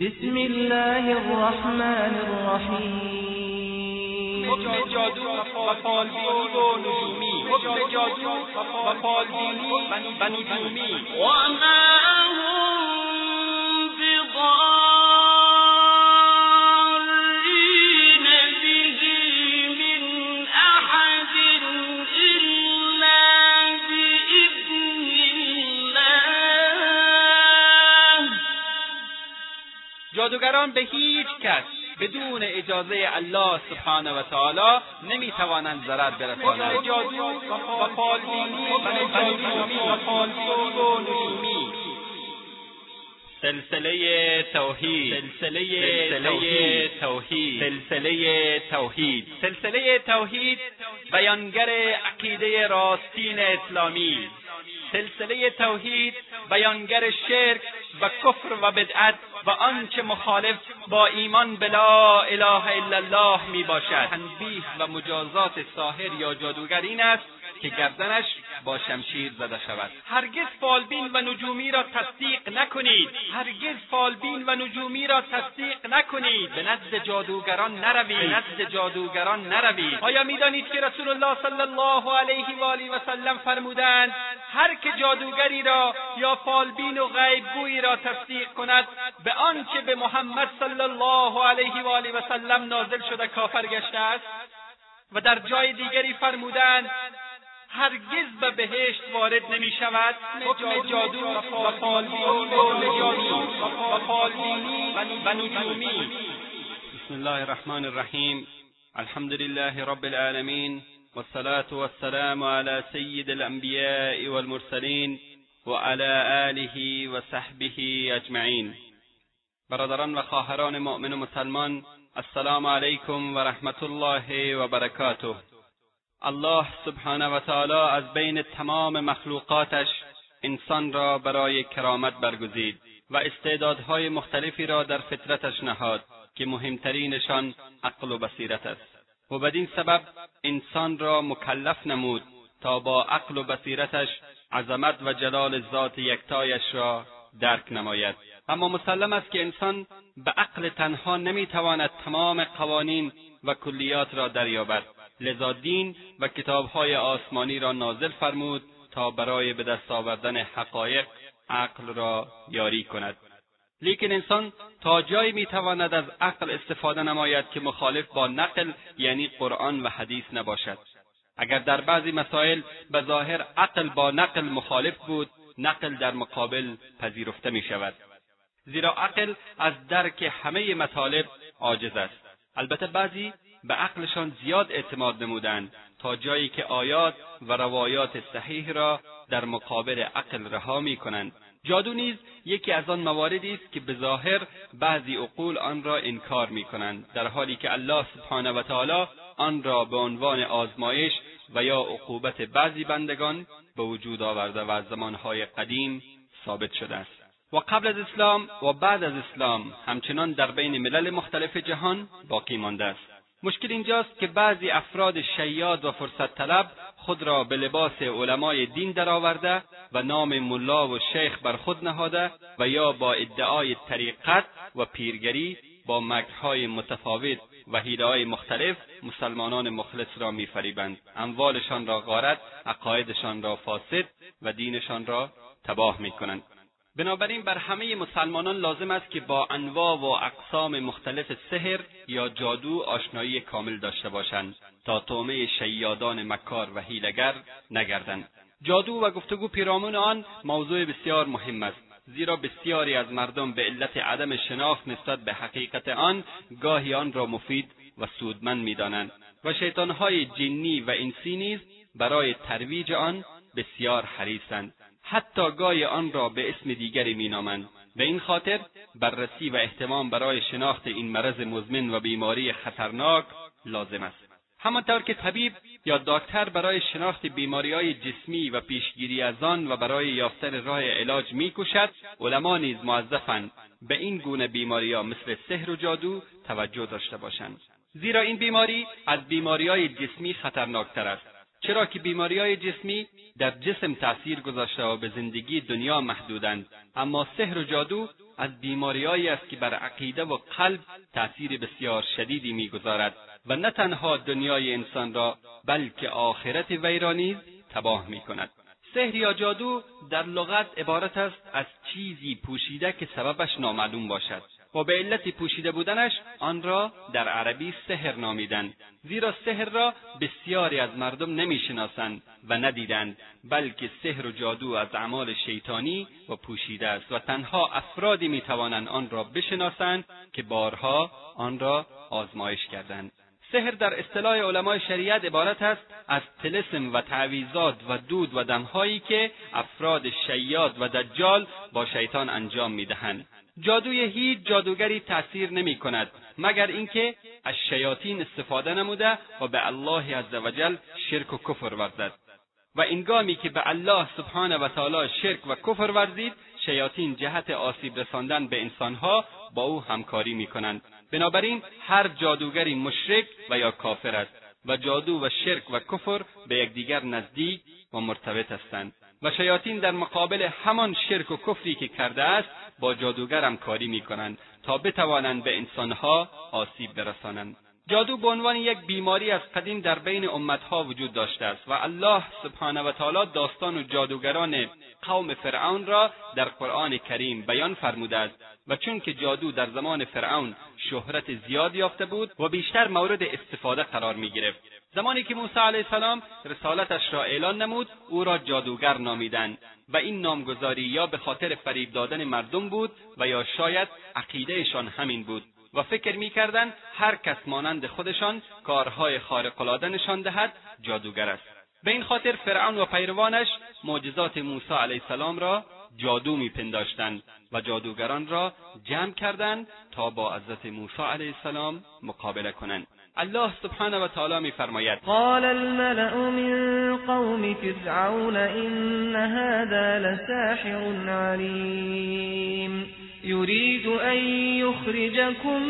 بسم الله الرحمن الرحیم حکم جادو و فالبینی و نجومی. حکم جادو و فالبینی و نجومی. و ما هم بضارین جادوگران به هیچ کس بدون اجازه الله سبحانه و تعالی نمی‌توانند ضرر برسانند. جادو و فالبینی و فالبینی و نجومی سلسله توحید. سلسله توحید. سلسله توحید. سلسله توحید بیانگر عقیده راستین اسلامی. سلسله توحید بیانگر شرک و کفر و بدعت و آنچه مخالف با ایمان به لا اله الا الله می باشد تنبیه و مجازات ساحر یا جادوگر این است که گردنش با شمشیر زده شود. هرگز فالبین و نجومی را تصدیق نکنید. هرگز فالبین و نجومی را تصدیق نکنید. به نزد جادوگران نروید. به نزد جادوگران نروید. آیا می‌دانید که رسول الله صلی الله علیه و آله و سلم فرمودند هر که جادوگری را یا فالبین و غیبگویی را تصدیق کند به آنچه به محمد صلی الله علیه و آله و سلم نازل شده کافر گشته است؟ و در جای دیگری فرمودند هرگز به بهشت وارد نمی شود. حکم جادو و فالبینی و بسم الله الرحمن الرحیم. الحمد لله رب العالمین والصلاة والسلام على سید الانبیاء والمرسلین وعلى آله وصحبه اجمعین. برادران و خواهران مؤمن و مسلمان السلام علیکم و رحمت الله و برکاته. الله سبحانه و تعالی از بین تمام مخلوقاتش انسان را برای کرامت برگزید و استعدادهای مختلفی را در فطرتش نهاد که مهمترینشان عقل و بصیرت است. و بدین سبب انسان را مکلف نمود تا با عقل و بصیرتش عظمت و جلال ذات یکتایش را درک نماید. اما مسلم است که انسان به عقل تنها نمی‌تواند تمام قوانین و کلیات را دریابد. لذا دین و کتابهای آسمانی را نازل فرمود تا برای به دست آوردن حقایق عقل را یاری کند. لیکن انسان تا جایی می‌تواند از عقل استفاده نماید که مخالف با نقل یعنی قرآن و حدیث نباشد. اگر در بعضی مسائل به ظاهر عقل با نقل مخالف بود نقل در مقابل پذیرفته می شود زیرا عقل از درک همه مطالب عاجز است. البته بعضی به عقلشان زیاد اعتماد نمودند تا جایی که آیات و روایات صحیح را در مقابل عقل رها می کنند جادو نیز یکی از آن مواردی است که به ظاهر بعضی عقول آن را انکار می کنند در حالی که الله سبحانه و تعالی آن را به عنوان آزمایش و یا عقوبت بعضی بندگان به وجود آورده و از زمانهای قدیم ثابت شده است. و قبل از اسلام و بعد از اسلام همچنان در بین ملل مختلف جهان باقی مانده است. مشکل اینجاست که بعضی افراد شیاد و فرصت طلب خود را به لباس علمای دین درآورده و نام ملا و شیخ بر خود نهاده و یا با ادعای طریقت و پیرگری با مکرهای متفاوت و حیلههای مختلف مسلمانان مخلص را میفریبند. اموالشان را غارت عقایدشان را فاسد و دینشان را تباه می‌کنند. بنابراین بر همه مسلمانان لازم است که با انواع و اقسام مختلف سحر یا جادو آشنایی کامل داشته باشند تا طعمه شیادان مکار و حیلگر نگردند. جادو و گفتگو پیرامون آن موضوع بسیار مهم است زیرا بسیاری از مردم به علت عدم شناخت نسبت به حقیقت آن گاهی آن را مفید و سودمند می‌دانند و شیطانهای جنی و انسی نیز برای ترویج آن بسیار حریصند. حتی گاهی آن را به اسم دیگری مینامند. به این خاطر بررسی و احتمام برای شناخت این مرض مزمن و بیماری خطرناک لازم است. همانطور که طبیب یا دکتر برای شناخت بیماریهای جسمی و پیشگیری از آن و برای یافتن راه علاج میکوشد علما نیز موظفند به این گونه بیماریها مثل سحر و جادو توجه داشته باشند. زیرا این بیماری از بیماریهای جسمی خطرناکتر است. چرا که بیماریهای جسمی در جسم تأثیر گذاشته و به زندگی دنیا محدودند. اما سحر و جادو از بیماریهایی است که بر عقیده و قلب تأثیر بسیار شدیدی می‌گذارد و نه تنها دنیای انسان را بلکه آخرت وی را نیز تباه می‌کند. سحر یا جادو در لغت عبارت است از چیزی پوشیده که سببش نامعلوم باشد. و به علت پوشیده بودنش آن را در عربی سحر نامیدند. زیرا سحر را بسیاری از مردم نمی‌شناسند و ندیدند بلکه سحر و جادو از اعمال شیطانی و پوشیده است و تنها افرادی می‌توانند آن را بشناسند که بارها آن را آزمایش کردند. سحر در اصطلاح علمای شریعت عبارت است از تلسم و تعویزات و دود و دمهایی که افراد شیاد و دجال با شیطان انجام می‌دهند. جادوی هیچ جادوگری تأثیر نمی کند مگر اینکه از شیاطین استفاده نموده و به الله عزوجل شرک و کفر ورزد. و اینگامی که به الله سبحانه و تعالی شرک و کفر ورزید شیاطین جهت آسیب رساندن به انسانها با او همکاری می کنند. بنابراین هر جادوگری مشرک و یا کافر است و جادو و شرک و کفر به یکدیگر نزدیک و مرتبط هستند. و شیاطین در مقابل همان شرک و کفری که کرده است با جادوگر همکاری می‌کنند تا بتوانند به انسانها آسیب برسانند. جادو به عنوان یک بیماری از قدیم در بین امتها وجود داشته است و الله سبحانه و تعالی داستان و جادوگران قوم فرعون را در قرآن کریم بیان فرموده است. و چون که جادو در زمان فرعون شهرت زیاد یافته بود و بیشتر مورد استفاده قرار می گرفت زمانی که موسی علیه السلام رسالتش را اعلان نمود او را جادوگر نامیدند و این نامگذاری یا به خاطر فریب دادن مردم بود و یا شاید عقیدهشان همین بود و فکر می‌کردند هر کس مانند خودشان کارهای خارقالعاده نشان دهد جادوگر است. به این خاطر فرعون و پیروانش معجزات موسی علیه السلام را جادو میپنداشتند و جادوگران را جمع کردند تا با حضرت موسی علیه السلام مقابله کنند. الله سبحانه و تعالی میفرماید. قال الملأ من قوم فرعون ان هذا لساحر علیم يريد أن يخرجكم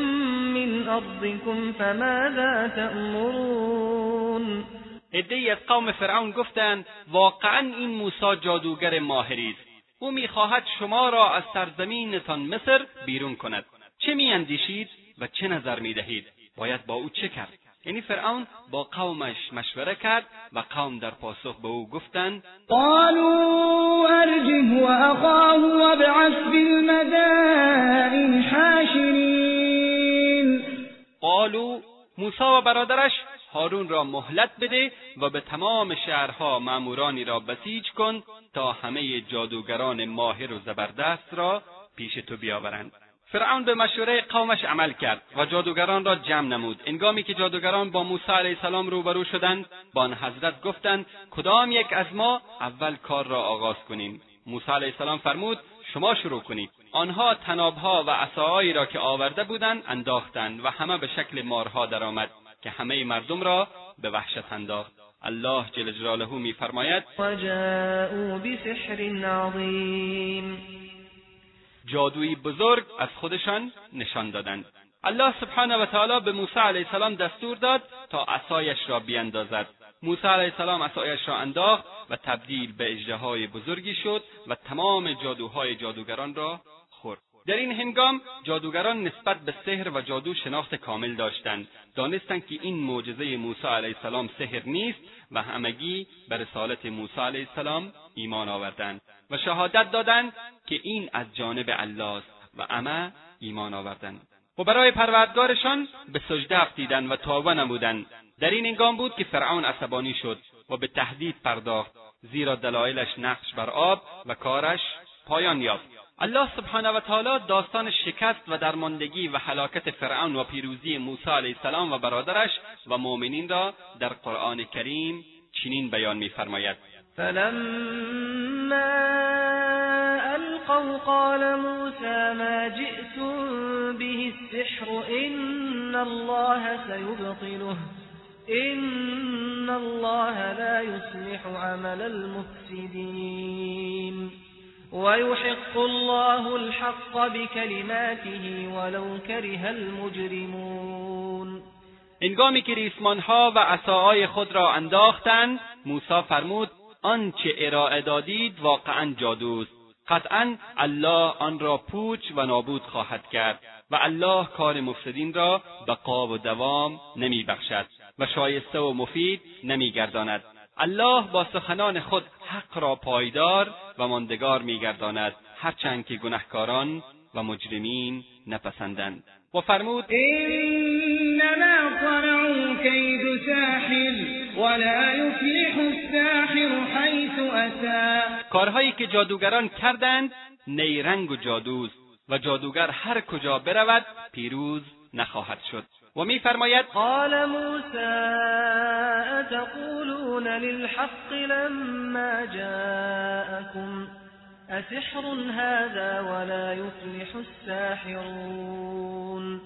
من أرضكم فماذا تأمرون؟ ادهی از قوم فرعون گفتند واقعا این موسی جادوگر ماهری است. او می‌خواهد شما را از سرزمینتان مصر بیرون کند. چه میاندیشید و چه نظر می‌دهید؟ باید با او چه کرد؟ یعنی فرعون با قومش مشوره کرد و قوم در پاسخ به او گفتند قالوا ارجه و اخاه وابعث بالمدائن حاشرین قالو موسی و برادرش هارون را مهلت بده و به تمام شهرها مامورانی را بسیج کن تا همه جادوگران ماهر و زبردست را پیش تو بیاورند. فرعون به مشوره قومش عمل کرد و جادوگران را جمع نمود. انگامی که جادوگران با موسی علیه السلام روبرو شدند با آن حضرت گفتند کدام یک از ما اول کار را آغاز کنیم؟ موسی علیه السلام فرمود شما شروع کنید. آنها تنابها و عصاهایی را که آورده بودند انداختند و همه به شکل مارها درآمد که همه مردم را به وحشت انداخت. الله جل جلاله میفرماید وجاءوا بسحر عظیم. جادویی بزرگ از خودشان نشان دادند. الله سبحانه و تعالی به موسی علیه السلام دستور داد تا عصایش را بیاندازد موسی علیه السلام عصایش را انداخت و تبدیل به اژدهای بزرگی شد و تمام جادوهای جادوگران را خورد. در این هنگام جادوگران نسبت به سحر و جادو شناخت کامل داشتند. دانستند که این معجزه موسی علیه السلام سحر نیست و همگی به رسالت موسی علیه السلام ایمان آوردند و شهادت دادند که این از جانب الله است و اما ایمان آوردند. و برای پروردگارشان به سجده افتیدند و توبه نمودند در این انگام بود که فرعون عصبانی شد و به تهدید پرداخت زیرا دلایلش نقش بر آب و کارش پایان یافت. الله سبحانه و تعالی داستان شکست و درماندگی و هلاکت فرعون و پیروزی موسی علیه السلام و برادرش و مؤمنین را در قرآن کریم چنین بیان می‌فرماید. فلما القوا قال موسى ما جئتم به السحر ان الله سيبطله ان الله لا يصلح عمل المفسدين. ويحق الله الحق بكلماته ولو كره المجرمون. انگامی که ریسمانها و عصاهای خود را انداختند موسی فرمود آنچه ارائه دادید واقعا جادوست قطعا الله آن را پوچ و نابود خواهد کرد و الله کار مفسدین را بقا و دوام نمیبخشد و شایسته و مفید نمیگرداند. الله با سخنان خود حق را پایدار و ماندگار میگرداند هرچند که گنهکاران و مجرمین نپسندند. و فرمود انما صنعوا کید ساحر ولا یفلح الساحر حیث اتا کارهایی که جادوگران کردند نیرنگ و جادوست و جادوگر هر کجا برود پیروز نخواهد شد. و میفرماید قال موسی اتقولون للحق لما جاءكم؟ اسحر هذا ولا يفلح الساحرون.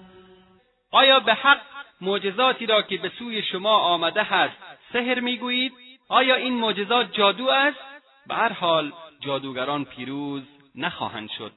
آیا به حق معجزاتی را که به سوی شما آمده هست سحر می‌گویید؟ آیا این معجزات جادو است؟ به هر حال جادوگران پیروز نخواهند شد.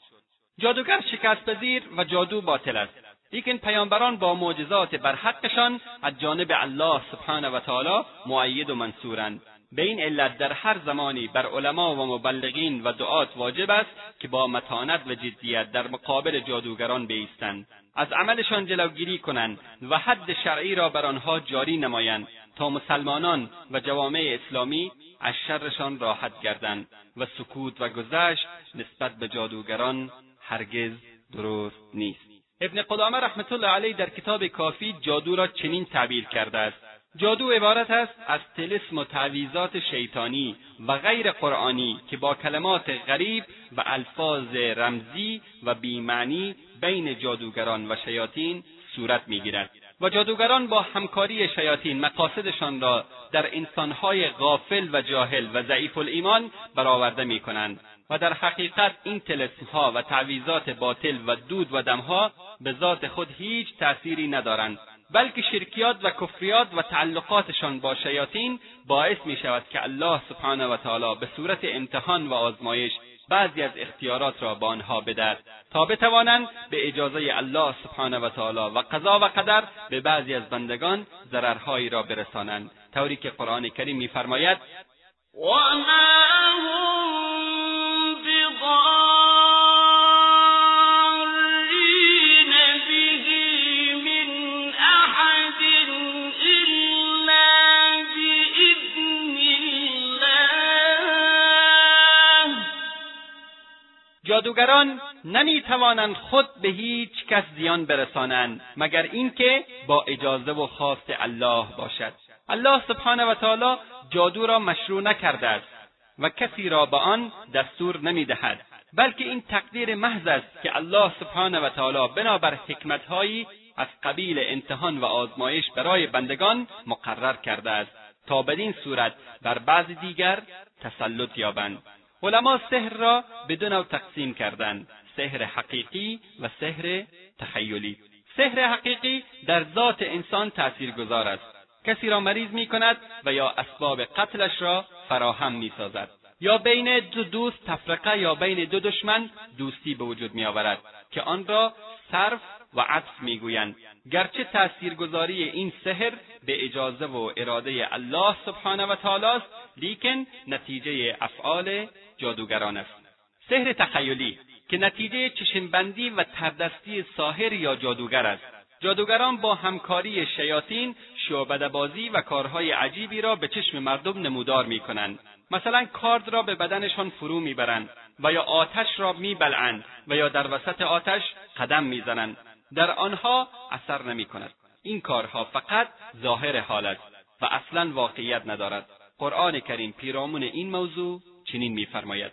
جادوگر شکست پذیر و جادو باطل است. لیکن پیامبران با معجزات بر حقشان از جانب الله سبحانه و تعالی معید و منصورند. به این علت در هر زمانی بر علما و مبلغین و دعات واجب است که با متانت و جدیت در مقابل جادوگران بایستند از عملشان جلوگیری کنند و حد شرعی را بر آنها جاری نمایند تا مسلمانان و جوامع اسلامی از شرشان راحت گردند و سکوت و گذشت نسبت به جادوگران هرگز درست نیست. ابن قدامه رحمت الله علیه در کتاب کافی جادو را چنین تعبیر کرده است. جادو عبارت است از تلسم و تعویزات شیطانی و غیر قرآنی که با کلمات غریب و الفاظ رمزی و بیمعنی بین جادوگران و شیاطین صورت می‌گیرد. و جادوگران با همکاری شیاطین مقاصدشان را در انسانهای غافل و جاهل و ضعیف الایمان برآورده می‌کنند. و در حقیقت این تلسمها و تعویزات باطل و دود و دمها به ذات خود هیچ تأثیری ندارند بلکه شرکیات و کفریات و تعلقاتشان با شیاطین باعث می شود که الله سبحانه و تعالی به صورت امتحان و آزمایش بعضی از اختیارات را به آنها بدهد تا بتوانند به اجازه الله سبحانه و تعالی و قضا و قدر به بعضی از بندگان ضررهایی را برسانند. طوری که قرآن کریم میفرماید جادوگران نمی توانند خود به هیچ کس زیان برسانند مگر اینکه با اجازه و خواست الله باشد. الله سبحانه و تعالی جادو را مشروع نکرده است. و کسی را به آن دستور نمی‌دهد بلکه این تقدیر محض است که الله سبحانه و تعالی بنابر حکمتهایی از قبیل امتحان و آزمایش برای بندگان مقرر کرده است تا بدین صورت بر بعض دیگر تسلط یابند. علما سحر را به دو نوع تقسیم کردند سحر حقیقی و سحر تخیلی. سحر حقیقی در ذات انسان تاثیرگذار است. کسی را مریض می کند و یا اسباب قتلش را فراهم می سازد یا بین دو دوست تفرقه یا بین دو دشمن دوستی به وجود می آورد که آن را صرف و عطف می‌گویند. گرچه تاثیرگذاری این سحر به اجازه و اراده الله سبحانه و تعالی است لیکن نتیجه افعال جادوگران است. سحر تخیلی که نتیجه چشمبندی و تردستی ساحر یا جادوگر است. جادوگران با همکاری شیاطین شعبدهبازی و کارهای عجیبی را به چشم مردم نمودار می کنند. مثلا کارد را به بدنشان فرو می‌برند و یا آتش را میبلعند و یا در وسط آتش قدم می‌زنند در آنها اثر نمی کند. این کارها فقط ظاهر حال است و اصلا واقعیت ندارد قرآن کریم پیرامون این موضوع چنین میفرماید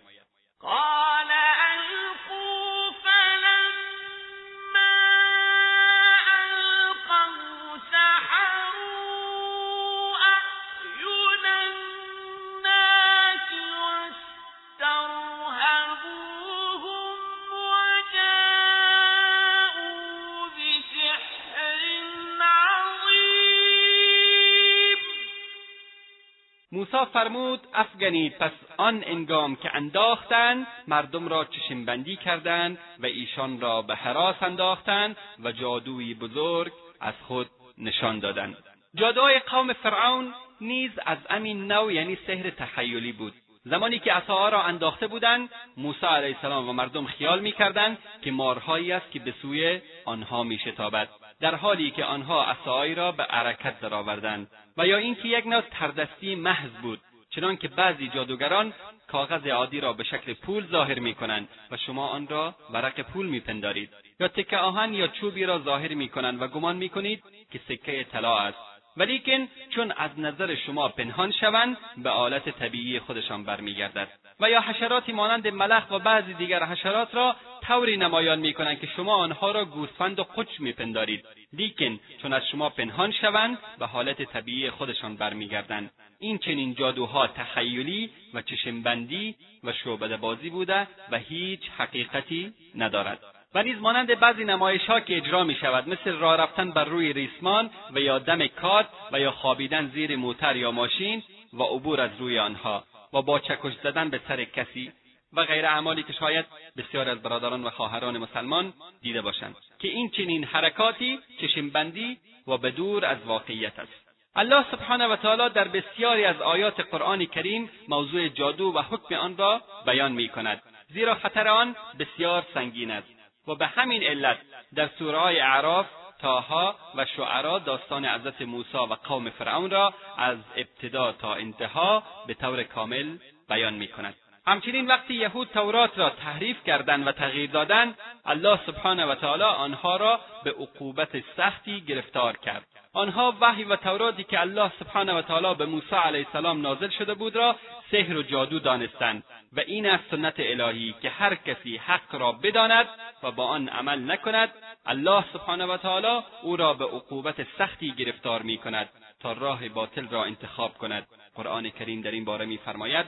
موسی فرمود افگنید پس آن انگام که انداختند مردم را چشمبندی کردند و ایشان را به حراس انداختند و جادوی بزرگ از خود نشان دادند. جادوهای قوم فرعون نیز از همین نوع یعنی سحر تخیلی بود. زمانی که عصاها را انداخته بودند موسی علیه السلام و مردم خیال می‌کردند که مارهایی است که به سوی آنها میشتابد. در حالی که آنها عصاهایی را به حرکت درآوردند و یا اینکه یک نوع تردستی محض بود چنانکه بعضی جادوگران کاغذ عادی را به شکل پول ظاهر می کنند و شما آن را ورق پول میپندارید. یا تکه آهن یا چوبی را ظاهر می کنند و گمان می کنید که سکه طلا است. ولیکن چون از نظر شما پنهان شوند به آلت طبیعی خودشان برمیگردد. و یا حشراتی مانند ملخ و بعضی دیگر حشرات را طوری نمایان می‌کنند که شما آنها را گوسفند و قچ میپندارید. لیکن چون از شما پنهان شوند به حالت طبیعی خودشان برمیگردند. این چنین جادوها تخیلی و چشمبندی و شعبده بازی بوده و هیچ حقیقتی ندارد. و نیز مانند بعضی نمایشها که اجرا می شود مثل راه رفتن بر روی ریسمان و یا دم کات و یا خوابیدن زیر موتر یا ماشین و عبور از روی آنها. و با چکش زدن به سر کسی و غیر اعمالی که شاید بسیار از برادران و خواهران مسلمان دیده باشند که این چنین حرکاتی چشمبندی و به دور از واقعیت است. الله سبحانه و تعالی در بسیاری از آیات قرآن کریم موضوع جادو و حکم آن را بیان می کند زیرا خطر آن بسیار سنگین است و به همین علت در سوره اعراف تاها و شعرا داستان حضرت موسی و قوم فرعون را از ابتدا تا انتها به طور کامل بیان می کند. همچنین وقتی یهود تورات را تحریف کردند و تغییر دادند الله سبحانه و تعالی آنها را به عقوبت سختی گرفتار کرد آنها وحی و توراتی که الله سبحانه و تعالی به موسی علیه السلام نازل شده بود را سحر و جادو دانستند و این است سنت الهی که هر کسی حق را بداند و با آن عمل نکند الله سبحانه و تعالی او را به عقوبت سختی گرفتار می کند تا راه باطل را انتخاب کند. قرآن کریم در این باره میفرماید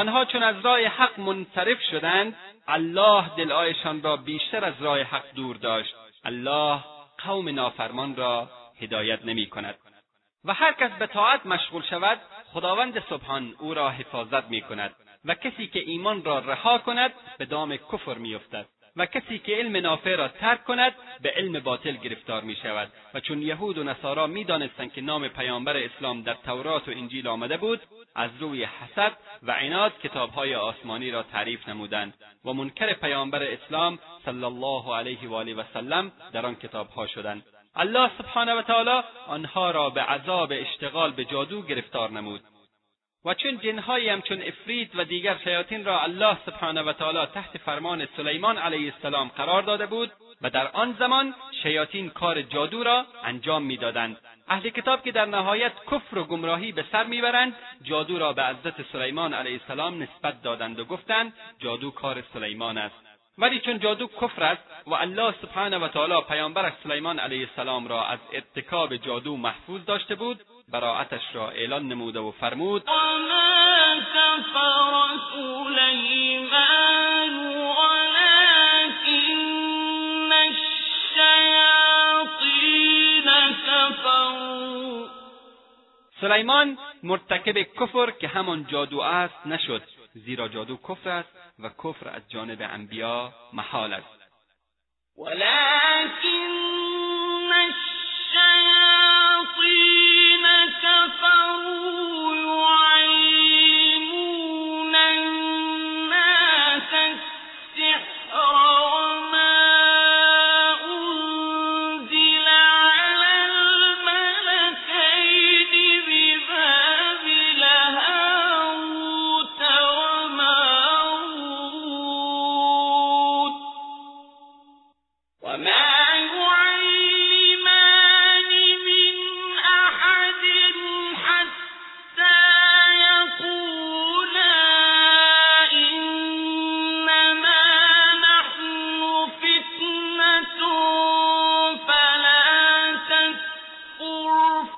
آنها چون از راه حق منصرف شدند الله دلهایشان را بیشتر از راه حق دور داشت. الله قوم نافرمان را هدایت نمی کند و هر کس به طاعت مشغول شود خداوند سبحان او را حفاظت می کند و کسی که ایمان را رها کند به دام کفر میافتد. و کسی که علم نافع را ترک کند به علم باطل گرفتار می شود و چون یهود و نصارا می دانستند که نام پیامبر اسلام در تورات و انجیل آمده بود از روی حسد و عناد کتابهای آسمانی را تعریف نمودند. و منکر پیامبر اسلام صلی الله علیه و آله و سلم در آن کتابها شدند. الله سبحانه و تعالی آنها را به عذاب اشتغال به جادو گرفتار نمود. و چون جنهایی همچون افریت و دیگر شیاطین را الله سبحانه و تعالی تحت فرمان سلیمان علیه السلام قرار داده بود و در آن زمان شیاطین کار جادو را انجام می‌دادند. اهل کتاب که در نهایت کفر و گمراهی به سر می‌برند جادو را به حضرت سلیمان علیه السلام نسبت دادند و گفتند جادو کار سلیمان است. ولی چون جادو کفر است و الله سبحانه و تعالی پیامبرش سلیمان علیه السلام را از ارتکاب جادو محفوظ داشته بود براعتش را اعلان نموده و فرمود سلیمان مرتکب کفر که همان جادو است نشد زیرا جادو کفر است و کفر از جانب انبیا محال است. ولكن الشياطين كفروا يعلمون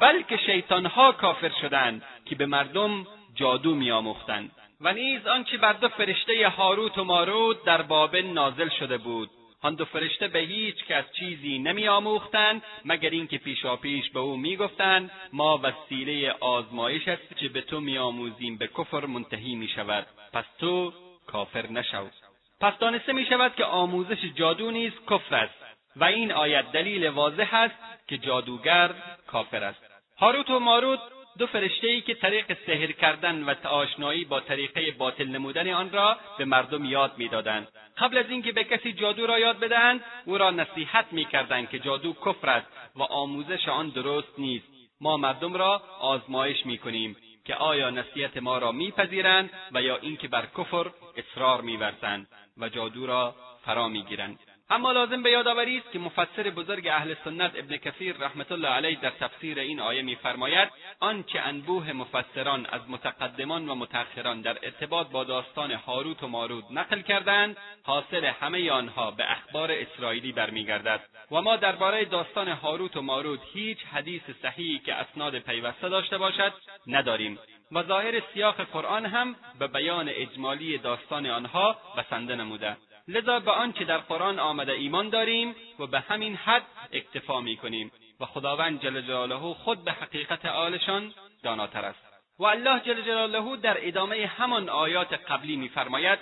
بلکه شیطانها کافر شدند که به مردم جادو میآموختند. و نیز آنچه بر دو فرشته هاروت و ماروت در بابل نازل شده بود. آن دو فرشته به هیچ کس چیزی نمی آموختند مگر اینکه پیشا پیش به او می‌گفتند ما وسیله آزمایش است که به تو میآموزیم به کفر منتهی می شود پس تو کافر نشو. پس دانسته می شود که آموزش جادو نیز کفر است. و این آیت دلیل واضح است که جادوگر کافر است. هاروت و ماروت دو فرشته ای که طریق سحر کردن و آشنایی با طریقه باطل نمودن آن را به مردم یاد می‌دادند. قبل از اینکه به کسی جادو را یاد بدهند او را نصیحت می‌کردند که جادو کفر است و آموزش آن درست نیست. ما مردم را آزمایش می‌کنیم که آیا نصیحت ما را میپذیرند و یا اینکه بر کفر اصرار میورزند و جادو را فرا می‌گیرند. اما لازم به یادآوری است که مفسر بزرگ اهل سنت ابن کثیر رحمت الله علیه در تفسیر این آیه میفرماید آنچه انبوه مفسران از متقدمان و متأخران در ارتباط با داستان هاروت و ماروت نقل کردند حاصل همه آنها به اخبار اسرائیلی برمیگردد. و ما درباره داستان هاروت و ماروت هیچ حدیث صحیحی که اسناد پیوسته داشته باشد نداریم. و ظاهر سیاق قرآن هم به بیان اجمالی داستان آنها بسنده نموده. لذا به آنچه در قرآن آمده ایمان داریم و به همین حد اکتفا می‌کنیم و خداوند جل جلاله خود به حقیقت آلشان داناتر است. و الله جل جلاله در ادامه همان آیات قبلی میفرماید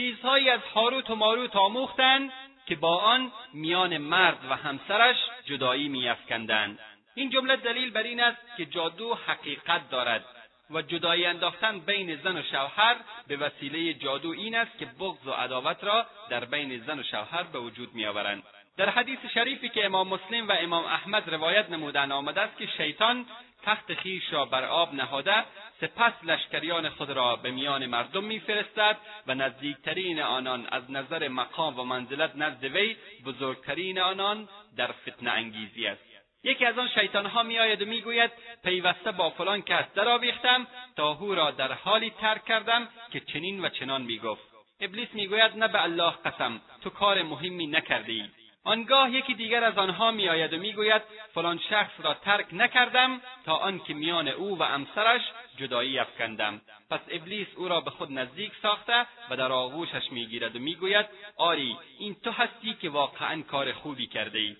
چیزهایی از هاروت و ماروت آموختند که با آن میان مرد و همسرش جدایی میافکندند. این جمله دلیل بر این است که جادو حقیقت دارد و جدایی انداختن بین زن و شوهر به وسیله جادو این است که بغض و عداوت را در بین زن و شوهر به وجود میآورند. در حدیث شریفی که امام مسلم و امام احمد روایت نمودن آمده است که شیطان تخت خیش را بر آب نهاده سپس لشکریان خود را به میان مردم میفرستد و نزدیکترین آنان از نظر مقام و منزلت نزد وی بزرگترین آنان در فتنه انگیزی است. یکی از آن شیطانها میآید و می‌گوید پیوسته با فلان کس درآویختم تا او را در حالی ترک کردم که چنین و چنان می‌گفت. ابلیس می‌گوید نه به الله قسم تو کار مهمی نکرده آنگاه یکی دیگر از آنها میآید و می‌گوید فلان شخص را ترک نکردم تا آنکه میان او و امسرش جدایی افکندم. پس ابلیس او را به خود نزدیک ساخته و در آغوشش می‌گیرد و می‌گوید آری این تو هستی که واقعا کار خوبی کرده ای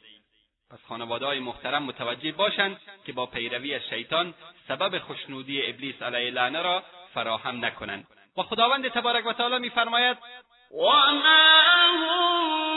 پس خانوادههای محترم متوجه باشند که با پیروی از شیطان سبب خوشنودی ابلیس علیه لعنه را فراهم نکنند. و خداوند تبارک و تعالی میفرماید وما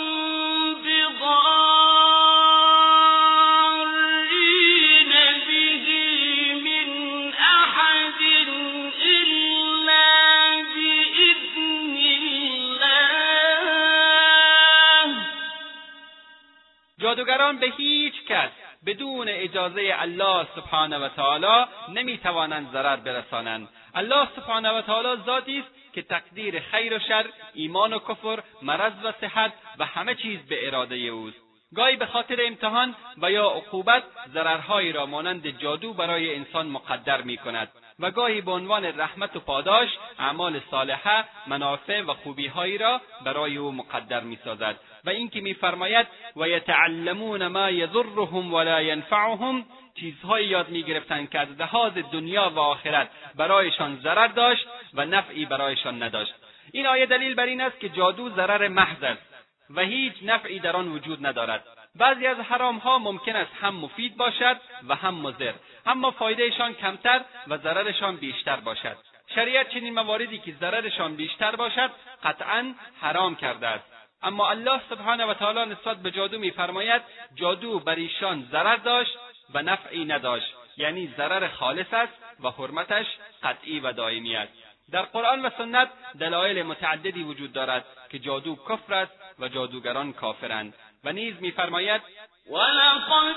جادوگران به هیچ کس بدون اجازه الله سبحانه و تعالی نمی‌توانند ضرر برسانند. الله سبحانه و تعالی ذاتی است که تقدیر خیر و شر ایمان و کفر مرض و صحت و همه چیز به اراده اوست. گاهی به خاطر امتحان و یا عقوبت ضررهایی را مانند جادو برای انسان مقدر می کند. و گاهی به عنوان رحمت و پاداش اعمال صالحه منافع و خوبیهایی را برای او مقدر می‌سازد و اینکه میفرماید و یتعلمون ما یضرهم ولا ینفعهم چیزهایی یاد می‌گرفتند که از لحاظ دنیا و آخرت برایشان ضرر داشت و نفعی برایشان نداشت. این آیه دلیل بر این است که جادو ضرر محض است و هیچ نفعی در آن وجود ندارد. بعضی از حرامها ممکن است هم مفید باشد و هم مضر اما فایدهشان کمتر و ضررشان بیشتر باشد. شریعت چنین مواردی که ضررشان بیشتر باشد قطعا حرام کرده است. اما الله سبحانه و تعالی نسبت به جادو میفرماید جادو بر ایشان ضرر داشت و نفعی نداشت. یعنی ضرر خالص است و حرمتش قطعی و دائمی است. در قرآن و سنت دلایل متعددی وجود دارد که جادو کفر است و جادوگران کافرند. و نیز میفرماید ولقد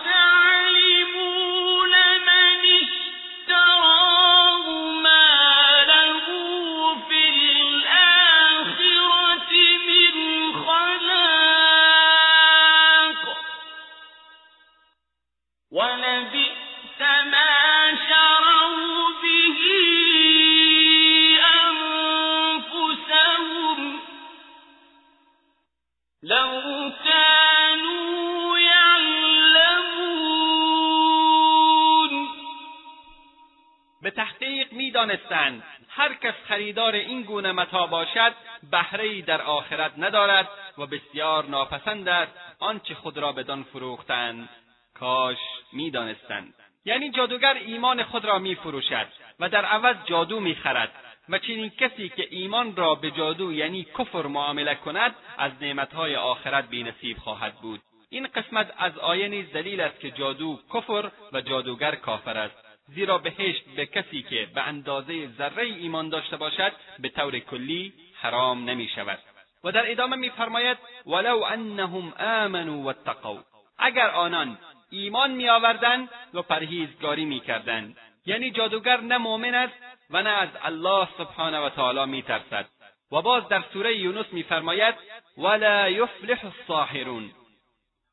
علموا لمن اشتراه ما له في دانستند ما به لو به تحقیق می‌دانستند هر کس خریدار این گونه متا باشد بهرهای در آخرت ندارد و بسیار ناپسند است. آنچه خود را بدان فروختند. کاش می‌دانستند. یعنی جادوگر ایمان خود را میفروشد و در عوض جادو می‌خرد و چنین کسی که ایمان را به جادو یعنی کفر معامله کند از نعمتهای آخرت بینصیب خواهد بود. این قسمت از آیه نیز دلیل است که جادو کفر و جادوگر کافر است. زیرا بهشت به کسی که به اندازه ذره ایمان داشته باشد به طور کلی حرام نمی شود و در ادامه میفرماید ولو انهم آمنوا واتقوا. اگر آنان ایمان میآوردند و پرهیزگاری می‌کردند. یعنی جادوگر نه مؤمن است و نه از الله سبحانه و تعالی میترسد. و باز در سوره یونس میفرماید ولا یفلح الساحرون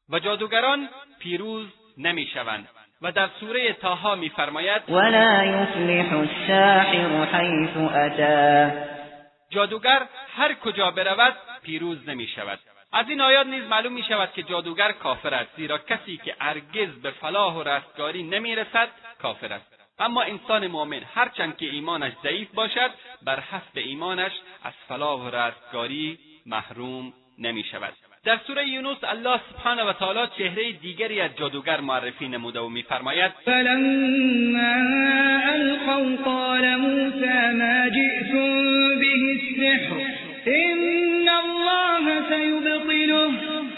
و جادوگران پیروز نمی‌شوند. و در سوره تاها میفرماید ولا یفلح الساحر حیث اتی جادوگر هر کجا برود پیروز نمی شود از این آیات نیز معلوم می شود که جادوگر کافر است زیرا کسی که هرگز به فلاح و رستگاری نمی رسد کافر است. اما انسان مؤمن هرچند که ایمانش ضعیف باشد بر حسب ایمانش از فلاح و رستگاری محروم نمی شود در سوره یونس الله سبحانه و تعالی چهره دیگری از جادوگر معرفی نموده و میفرماید فلما القوا قال موسى ما جئتم به السحر ان الله سيبطله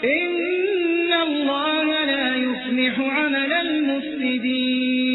ان الله لا يصلح عمل المفسدين.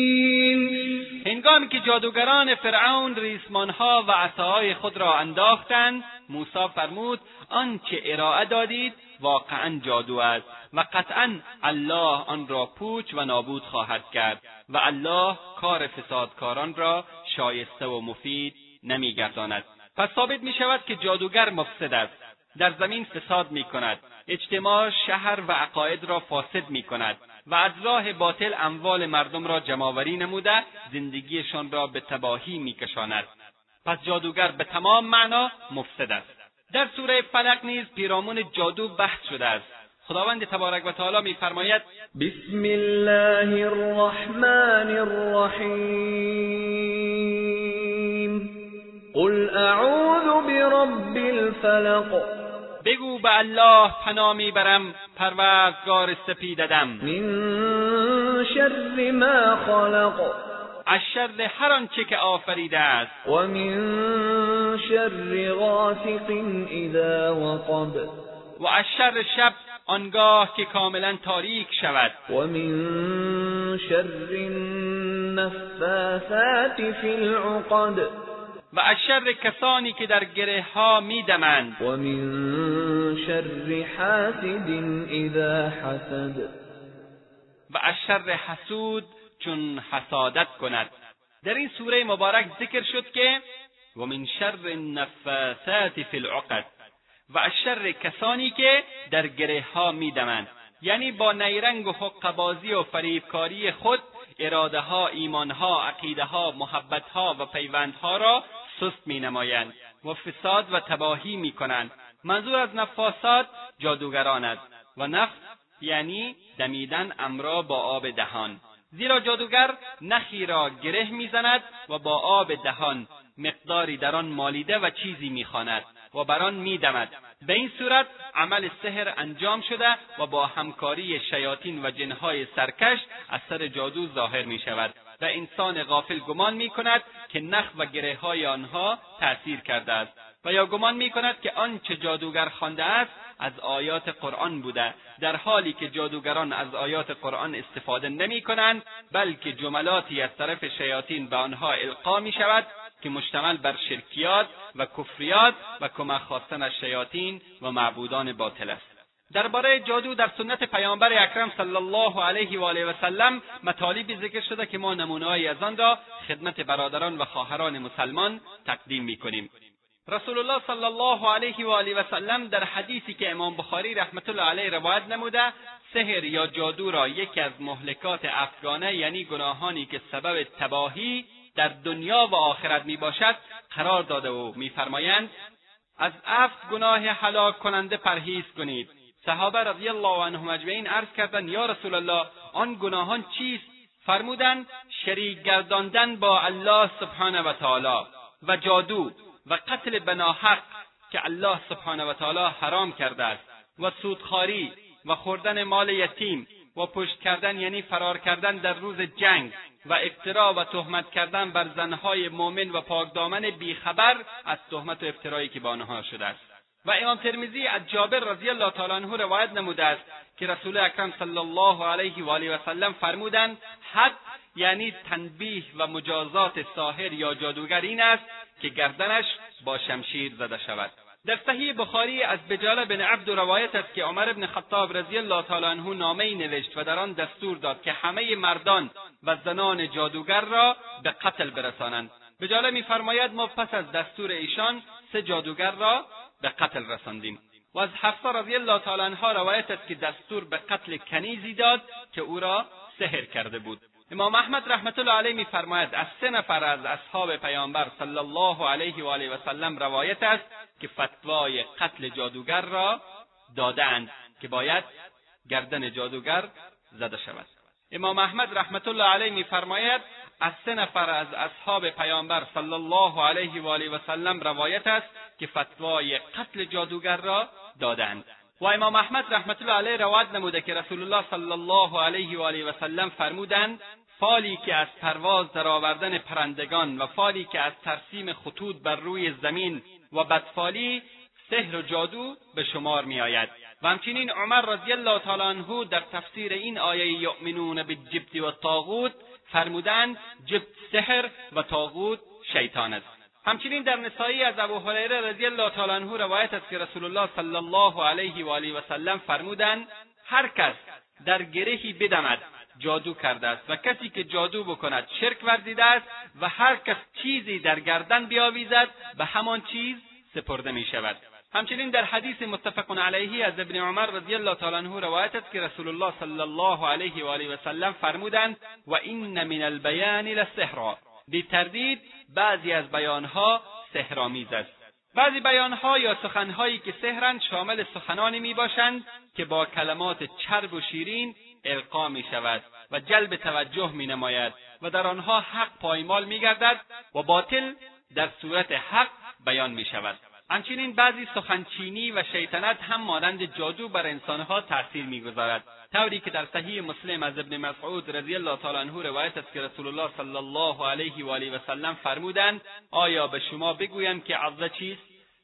هنگامی که جادوگران فرعون ریسمانها و عصاهای خود را انداختند موسی فرمود آنچه ارائه دادید واقعا جادو است و قطعا الله آن را پوچ و نابود خواهد کرد و الله کار فسادکاران را شایسته و مفید نمیگرداند. پس ثابت می شود که جادوگر مفسد است. در زمین فساد می کند اجتماع شهر و عقاید را فاسد می کند و از راه باطل اموال مردم را جمعآوری نموده زندگیشان را به تباهی میکشاند. پس جادوگر به تمام معنا مفسد است. در سوره فلق نیز پیرامون جادو بحث شده است. خداوند تبارک و تعالی میفرماید بسم الله الرحمن الرحیم. قل اعوذ برب الفلق. بگو به الله پناه می‌برم پروردگار سپیددم. من شر ما خلق. از شر هر آنچه که آفریده است. و من شر غاسق اذا وقب. و از شر شب آنگاه که کاملا تاریک شود. و من شر النفاثات فی العقد. و از شر کسانی که در گره ها میدمند. و من شر حاسد اذا حسد. و از شر حسود چون حسادت کند. در این سوره مبارک ذکر شد که و من شر النفاثات فی العقد. و از شر کسانی که در گره ها میدمند. یعنی با نیرنگ و حقبازی و فریبکاری خود اراده ها ایمان ها عقیده ها محبت ها و پیوندها را سست می نمایند و فساد و تباهی می کنند منظور از نفاسات جادوگران است و نفس یعنی دمیدن امرا با آب دهان. زیرا جادوگر نخی را گره می‌زند و با آب دهان مقداری در آن مالیده و چیزی می‌خواند و بر آن میدمد. به این صورت عمل سحر انجام شده و با همکاری شیاطین و جنهای سرکش اثر جادو ظاهر می شود و انسان غافل گمان می کند که نخ و گره های آنها تأثیر کرده است و یا گمان می کند که آنچه جادوگر خوانده است از آیات قرآن بوده در حالی که جادوگران از آیات قرآن استفاده نمی کنند بلکه جملاتی از طرف شیاطین به آنها القا می شود که مشتمل بر شرکیات و کفریات و کمک خواستن از شیاطین و معبودان باطل است. درباره جادو در سنت پیامبر اکرم صلی الله علیه و آله و سلم مطالبی ذکر شده که ما نمونههایی از آن را خدمت برادران و خواهران مسلمان تقدیم می‌کنیم. رسول الله صلی الله علیه و آله و سلم در حدیثی که امام بخاری رحمت الله علیه روایت نموده سحر یا جادو را یکی از مهلکات افغانه یعنی گناهانی که سبب تباهی در دنیا و آخرت می باشد قرار داده و میفرمایند از افت گناه هلاک کننده پرهیز کنید. صحابه رضی الله عنهم اجمعین عرض کردند یا رسول الله آن گناهان چیست؟ فرمودند شریک گرداندن با الله سبحانه و تعالی و جادو و قتل بناحق که الله سبحانه و تعالی حرام کرده است و سودخواری و خوردن مال یتیم و پشت کردن یعنی فرار کردن در روز جنگ و افترا و تهمت کردن بر زنهای مؤمن و پاکدامن بیخبر از تهمت و افترایی که به آنها شده است. و امام ترمیزی از جابر رضی الله تعالی عنه روایت نموده است که رسول اکرم صلی الله علیه و آله و سلم فرمودند حد یعنی تنبیه و مجازات ساحر یا جادوگر این است که گردنش با شمشیر زده شود. در صحیح بخاری از بجاله بن عبد روایت است که عمر بن خطاب رضی الله تعالی عنه نامه نوشت و در آن دستور داد که همه مردان و زنان جادوگر را به قتل برسانند. بجاله میفرماید ما پس از دستور ایشان سه جادوگر را به قتل رساندیم. و از حفصه رضی الله تعالی عنها روایت است که دستور به قتل کنیزی داد که او را سحر کرده بود. امام احمد رحمت الله علیه میفرماید از سه نفر از اصحاب پیامبر صلی الله علیه و آله و سلم روایت است که فتوای قتل جادوگر را دادند که باید گردن جادوگر زده شود. امام احمد رحمت الله علیه میفرماید از سه نفر از اصحاب پیامبر صلی الله علیه و آله و سلم روایت است که فتوای قتل جادوگر را دادند. و امام احمد رحمت الله علیه روایت نموده که رسول الله صلی الله علیه و آله و سلم فرمودند فالی که از پرواز درآوردن پرندگان و فالی که از ترسیم خطوط بر روی زمین و بدفالی سحر و جادو به شمار میآید. و همچنین عمر رضی الله تعالی عنه در تفسیر این آیه یؤمنون بالجبت و طاغوت فرمودند سحر و طاغوت شیطان است. همچنین در نسایی از ابو هریره رضی الله تعالی عنه روایت است که رسول الله صلی الله علیه و آله و سلم فرمودند هر کس در گرهی بدمد جادو کرده است و کسی که جادو بکند شرک ورزیده است و هر کس چیزی در گردن بیاویزد به همان چیز سپرده می شود همچنین در حدیث متفق علیه از ابن عمر رضی الله تعالی عنه روایت است که رسول الله صلی الله علیه و آله و سلم فرمودند و این من البیان لسحرا بی تردید بعضی از بیانها سحرآمیز است. بعضی بیانها یا سخنهایی که سحرند شامل سخنانی می باشند که با کلمات چرب و شیرین القا می شود و جلب توجه می نماید و در آنها حق پایمال می گردد و باطل در صورت حق بیان می شود همچنین بعضی سخنچینی و شیطنت هم مانند جادو بر انسانها تاثیر می‌گذارد. طوری که در صحیح مسلم از ابن مسعود رضی الله تعالی عنه روایت است که رسول الله صلی الله علیه و آله و سلم فرمودند آیا به شما بگویم که عضله چیست؟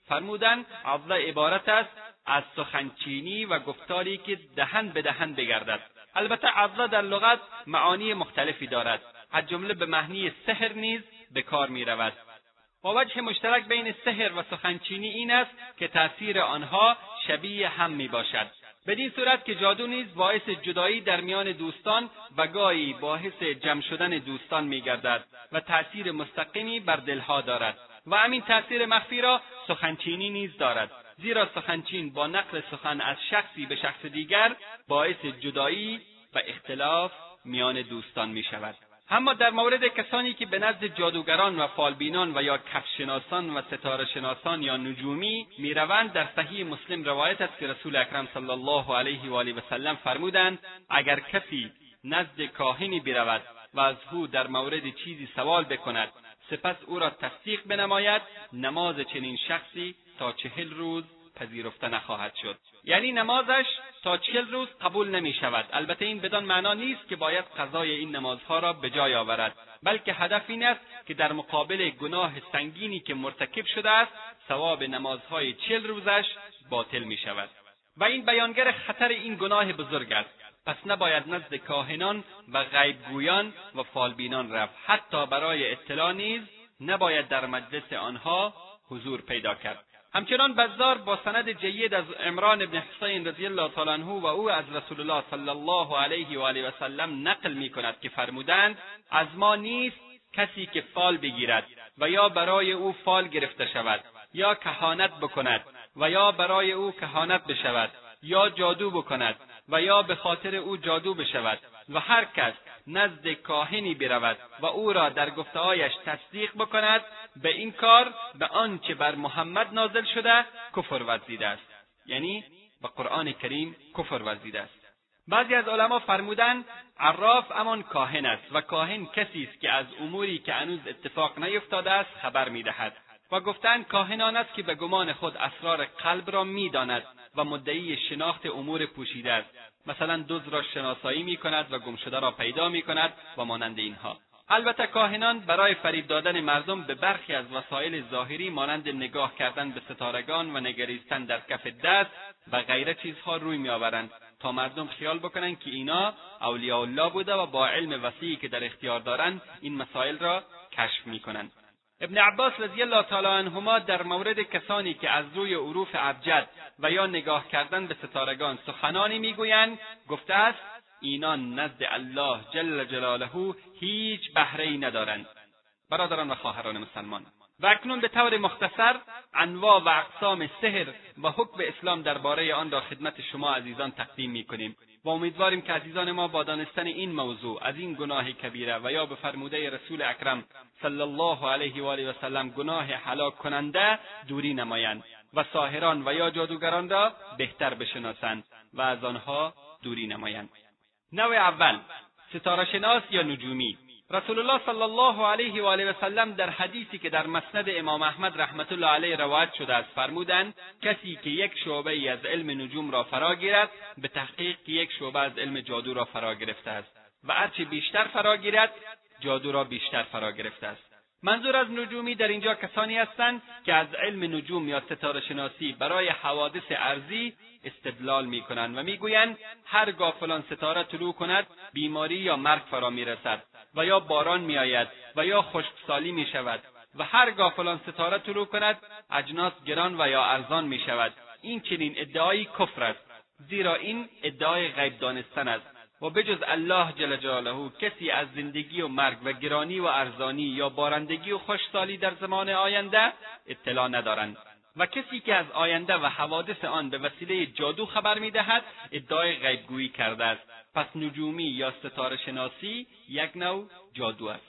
فرمودند عضله عبارت است از سخنچینی و گفتاری که دهن به دهن بگردد. البته عضله در لغت معانی مختلفی دارد. از جمله به معنی سحر نیز به کار می رود و وجه مشترک بین سحر و سخنچینی این است که تأثیر آنها شبیه هم می باشد بدین صورت که جادو نیز باعث جدایی در میان دوستان و گاهی باعث جمع شدن دوستان میگردد و تأثیر مستقیمی بر دلها دارد. و همین تأثیر مخفی را سخنچینی نیز دارد. زیرا سخنچین با نقل سخن از شخصی به شخص دیگر باعث جدایی و اختلاف میان دوستان می شود اما در مورد کسانی که به نزد جادوگران و فالبینان و یا کفشناسان و ستاره شناسان یا نجومی می‌روند در صحیح مسلم روایت است که رسول اکرم صلی الله علیه و آله و سلم فرمودند اگر کسی نزد کاهنی برود و از او در مورد چیزی سوال بکند سپس او را تصدیق بنماید نماز چنین شخصی تا چهل روز پذیرفته نخواهد شد. یعنی نمازش تا چهل روز قبول نمی شود البته این بدان معنا نیست که باید قضای این نمازها را به جای آورد. بلکه هدف این است که در مقابل گناه سنگینی که مرتکب شده است ثواب نمازهای چهل روزش باطل می شود و این بیانگر خطر این گناه بزرگ است. پس نباید نزد کاهنان و غیبگویان و فالبینان رفت. حتی برای اطلاع نیز نباید در مجلس آنها حضور پیدا کرد. همچنان بزار با سند جید از عمران بن حسین رضی الله تعالی عنه و او از رسول الله صلی الله علیه و آله و سلم نقل می کند که فرمودند از ما نیست کسی که فال بگیرد و یا برای او فال گرفته شود یا کهانت بکند و یا برای او کهانت بشود یا جادو بکند و یا به خاطر او جادو بشود و هر کس نزد کاهنی برود و او را در گفتههایش تصدیق بکند به این کار به آنچه بر محمد نازل شده کفر ورزیده است. یعنی به قرآن کریم کفر ورزیده است. بعضی از علما فرمودند عراف امان کاهن است و کاهن کسی است که از اموری که هنوز اتفاق نیفتاده است خبر می‌دهد. و گفتند کاهن است که به گمان خود اسرار قلب را می‌داند و مدعی شناخت امور پوشیده است. مثلا دزد را شناسایی می کند و گمشده را پیدا می کند و مانند اینها. البته کاهنان برای فریب دادن مردم به برخی از وسایل ظاهری مانند نگاه کردن به ستارگان و نگریستن در کف دست و غیره چیزها روی میآورند تا مردم خیال بکنند که اینا اولیاء الله بوده و با علم وسیعی که در اختیار دارند این مسائل را کشف می‌کنند. ابن عباس رضی الله تعالی عنهما در مورد کسانی که از روی عروف ابجد و یا نگاه کردن به ستارگان سخنانی می‌گویند گفته است اینان نزد الله جل جلاله هیچ بهرهای ندارند. برادران و خواهران مسلمان. و اکنون به طور مختصر انواع و اقسام سحر و حکم اسلام درباره آن را خدمت شما عزیزان تقدیم می‌کنیم. و امیدواریم که عزیزان ما با دانستن این موضوع از این گناه کبیره و یا به فرموده رسول اکرم صلی الله علیه و آله و سلم گناه هلاک کننده دوری نمایند و ساهران و یا جادوگران را بهتر بشناسند و از آنها دوری نمایند. نوع اول ستاره شناس یا نجومی. رسول الله صلی الله علیه و آله و سلم در حدیثی که در مسند امام احمد رحمت الله علیه روایت شده است فرمودند کسی که یک شعبه ای از علم نجوم را فرا گیرد به تحقیق که یک شعبه از علم جادو را فرا گرفته است. و هرچه بیشتر فرا گیرد جادو را بیشتر فرا گرفته است. منظور از نجومی در اینجا کسانی هستند که از علم نجوم یا ستاره شناسی برای حوادث ارزی استدلال می کنند و می‌گویند هرگاه فلان ستاره طلوع کند بیماری یا مرگ فرا می‌رسد و یا باران میآید و یا خشکسالی می شود و هرگاه فلان ستاره طلوع کند اجناس گران و یا ارزان می شود این چنین ادعایی کفر است زیرا این ادعای غیب دانستن است. و بجز الله جل جلاله کسی از زندگی و مرگ و گرانی و ارزانی یا بارندگی و خوشسالی در زمان آینده اطلاع ندارند. و کسی که از آینده و حوادث آن به وسیله جادو خبر می‌دهد ادعای غیبگویی کرده است. پس نجومی یا ستاره شناسی یک نوع جادو است.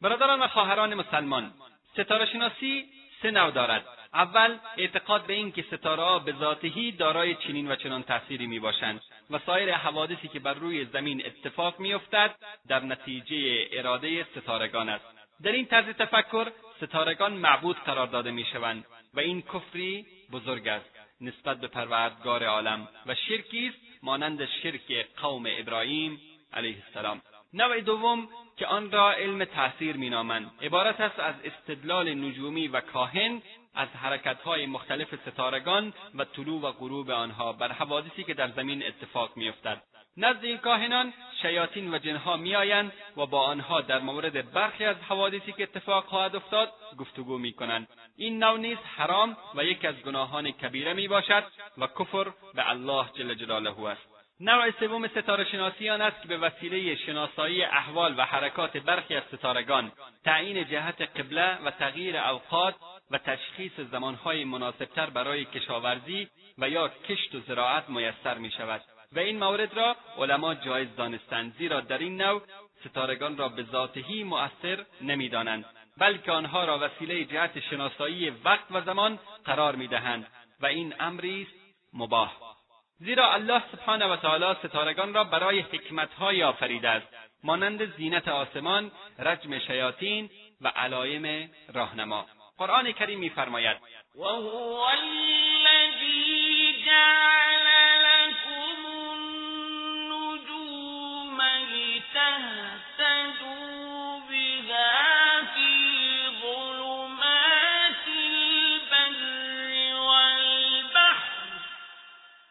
برادران و خواهران مسلمان ستاره شناسی سه نوع دارد. اول اعتقاد به این که ستاره به ذاتهی دارای چنین و چنان تأثیری می‌باشند. و سایر حوادثی که بر روی زمین اتفاق میافتد در نتیجه اراده ستارگان است. در این طرز تفکر ستارگان معبود قرار داده می‌شوند و این کفری بزرگ است نسبت به پروردگار عالم و شرکی است مانند شرک قوم ابراهیم علیه السلام. نوع دوم که آن را علم تاثیر مینامند. عبارت است از استدلال نجومی و کاهن از حرکتهای مختلف ستارگان و طلوع و غروب آنها بر حوادثی که در زمین اتفاق میافتد. نزد این کاهنان شیاطین و جنها میآیند و با آنها در مورد برخی از حوادثی که اتفاق خواهد افتاد گفتگو می‌کنند. این نوع نیز حرام و یکی از گناهان کبیره می باشد و کفر به الله جل جلاله است. نوع سوم ستاره شناسی آن است که به وسیله شناسایی احوال و حرکات برخی از ستارگان تعیین جهت قبله و تغییر اوقات و تشخیص زمانهای مناسبتر برای کشاورزی و یا کشت و زراعت میسر می شود و این مورد را علما جایز دانستند زیرا در این نوع ستارگان را به ذاتهی مؤثر نمی‌دانند بلکه آنها را وسیله جهت شناسایی وقت و زمان قرار می‌دهند و این امری است مباح. زیرا الله سبحانه و تعالی ستارگان را برای حکمتهایی آفریده است مانند زینت آسمان رجم شیاطین و علایم راهنما. قرآن کریم میفرماید وهو الذی جعل لكم النجوم لتهتدوا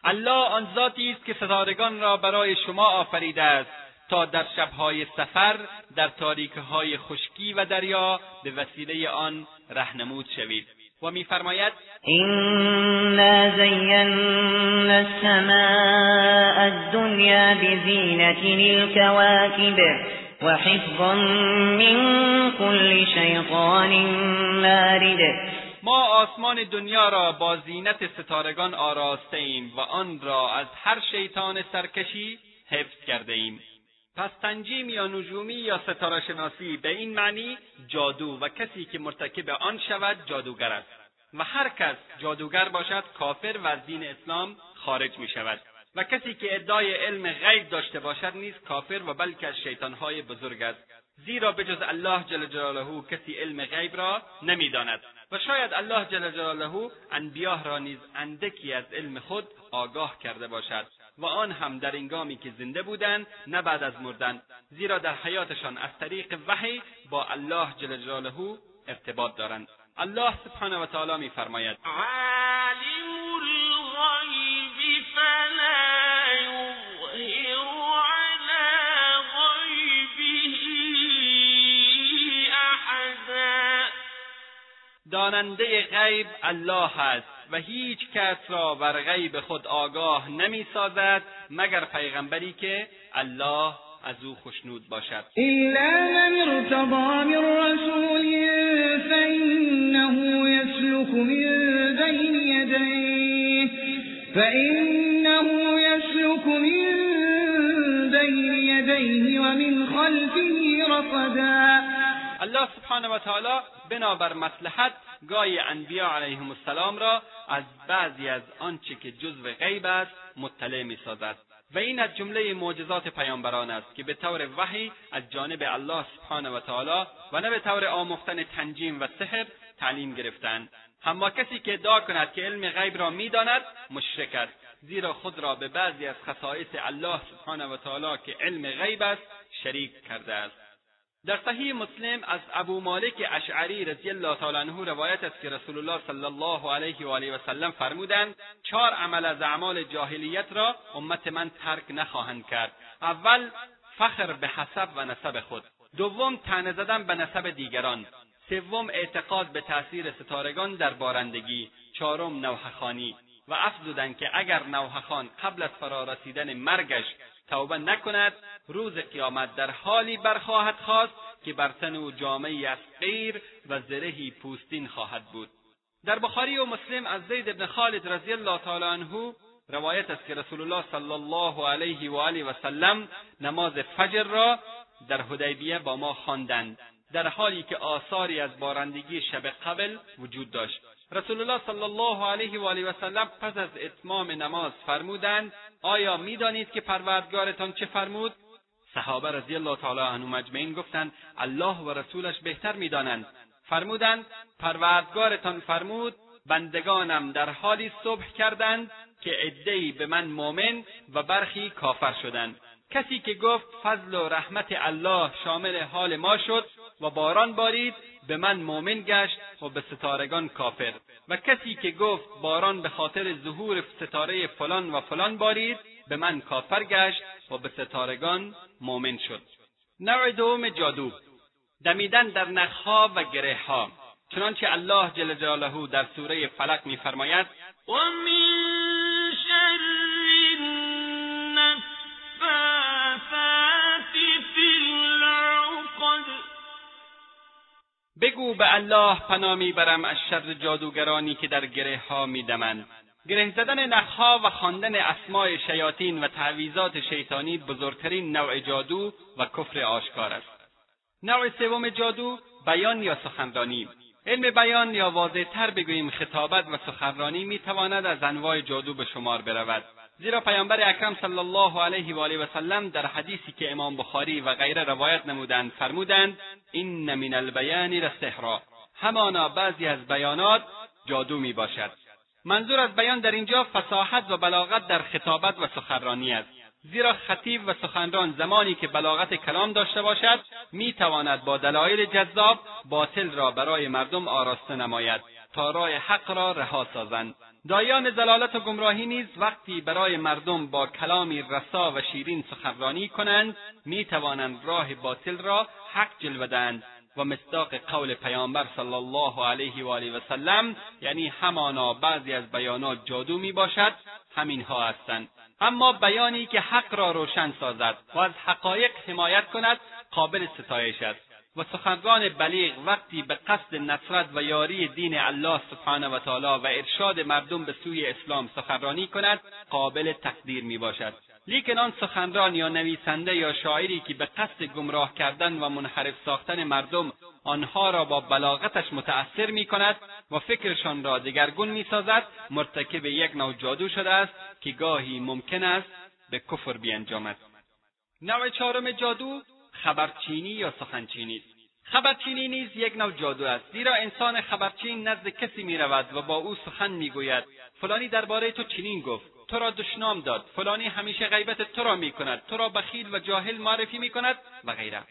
الله آن ذاتی است که ستارگان را برای شما آفریده است تا در شبهای سفر در تاریکهای خشکی و دریا به وسیله آن رهنمود شوید. و میفرماید إنا زينا السماء الدنيا بزينة الكواكب وحفظا من كل شيطان مارد ما آسمان دنیا را با زینت ستارگان آراسته ایم و آن را از هر شیطان سرکشی حفظ کرده ایم پس تنجیم یا نجومی یا ستاره شناسی به این معنی جادو و کسی که مرتکب آن شود جادوگر است. و هر کس جادوگر باشد کافر و از دین اسلام خارج می شود و کسی که ادعای علم غیب داشته باشد نیز کافر و بلکه از شیطانهای بزرگ است. زیرا بجز الله جل جلاله کسی علم غیب را نمی‌داند. و شاید الله جل جلاله انبیاه را نیز اندکی از علم خود آگاه کرده باشد و آن هم در انگامی که زنده بودند نه بعد از مردن زیرا در حیاتشان از طریق وحی با الله جل جلاله ارتباط دارند. الله سبحانه و تعالی میفرماید. داننده غیب الله است و هیچ کس را بر غیب خود آگاه نمی سازد مگر پیغمبری که الله از او خشنود باشد. الا من ارتضا من رسول فانه يسلك من بین یدیه فانه يسلك من بین یدیه ومن خلفه رصدا الله سبحانه و تعالی بنابر مصلحت گاهی انبیا علیهم السلام را از بعضی از آنچه که جزو غیب است مطلع می‌سازد. و این از جمله معجزات پیامبران است که به طور وحی از جانب الله سبحانه و تعالی و نه به طور آموختن تنجیم و سحر تعلیم گرفتند. اما کسی که ادعا کند که علم غیب را می‌داند مشرک است. زیرا خود را به بعضی از خصایص الله سبحانه و تعالی که علم غیب است شریک کرده است. در صحیح مسلم از ابو مالک اشعری رضی الله تعالی عنه روایت است که رسول الله صلی الله علیه و آله و سلم فرمودند چهار عمل از اعمال جاهلیت را امت من ترک نخواهند کرد. اول فخر به حسب و نسب خود. دوم تنه زدن به نسب دیگران. سوم اعتقاد به تأثیر ستارگان در بارندگی. چهارم نوحخانی و افزودند که اگر نوحخان قبل از فرارسیدن مرگش توبه نکند روز قیامت در حالی برخواهد خواست که بر تن او جامعی از غیر و زرهی پوستین خواهد بود. در بخاری و مسلم از زید بن خالد رضی الله تعالی عنه روایت است که رسول الله صلی الله علیه و آله و سلم نماز فجر را در حدیبیه با ما خواندند در حالی که آثاری از بارندگی شب قبل وجود داشت. رسول الله صلی الله علیه و آله و سلم پس از اتمام نماز فرمودند آیا می‌دانید که پروردگارتان چه فرمود صحابه رضی الله تعالی عنهم مجمعین گفتند الله و رسولش بهتر می‌دانند فرمودند پروردگارتان فرمود بندگانم در حالی صبح کردند که عدهای به من مؤمن و برخی کافر شدند کسی که گفت فضل و رحمت الله شامل حال ما شد و باران بارید به من مؤمن گشت و به ستارگان کافر. و کسی که گفت باران به خاطر ظهور ستاره فلان و فلان بارید به من کافر گشت و به ستارگان مؤمن شد. نوع دوم جادو. دمیدن در نخها و گرهها. چنانچه الله جل جلاله در سوره فلق میفرماید و من شر بگو به الله پناه می‌برم از شر جادوگرانی که در گره ها میدمند گره زدن نخها و خواندن اسماع شیاطین و تعویزات شیطانی بزرگترین نوع جادو و کفر آشکار است. نوع سوم جادو بیان یا سخنرانی. علم بیان یا واضحتر بگوییم خطابت و سخنرانی می‌تواند از انواع جادو به شمار برود. زیرا پیامبر اکرم صلی الله علیه و آله و سلم در حدیثی که امام بخاری و غیره روایت نمودند فرمودند این من البیان لسحرا همانا بعضی از بیانات جادو می باشد منظور از بیان در اینجا فساحت و بلاغت در خطابت و سخنرانی است. زیرا خطیب و سخنران زمانی که بلاغت کلام داشته باشد می تواند با دلایل جذاب باطل را برای مردم آراسته نماید تا راه حق را رها سازند. دایان زلالت و گمراهی نیز وقتی برای مردم با کلامی رسا و شیرین سخنرانی کنند می توانند راه باطل را حق جلوه دهند و مصداق قول پیامبر صلی الله علیه و آله و سلم یعنی همانا بعضی از بیانات جادو می باشد همینها هستند. اما بیانی که حق را روشن سازد و از حقایق حمایت کند قابل ستایش است. و سخنران بلیغ وقتی به قصد نصرت و یاری دین الله سبحانه و تعالی و ارشاد مردم به سوی اسلام سخنرانی کند قابل تقدیر می باشد. لیکن آن سخنران یا نویسنده یا شاعری که به قصد گمراه کردن و منحرف ساختن مردم آنها را با بلاغتش متأثر می کند و فکرشان را دگرگون می سازد مرتکب یک نوع جادو شده است که گاهی ممکن است به کفر بیانجامد. نوع چهارم جادو خبرچینی یا سخنچینی است؟ خبرچینی نیز یک نوع جادو است زیرا انسان خبرچین نزد کسی می رود و با او سخن می گوید فلانی درباره تو چنین گفت تو را دشنام داد. فلانی همیشه غیبت تو را می کند تو را بخیل و جاهل معرفی می کند و غیره.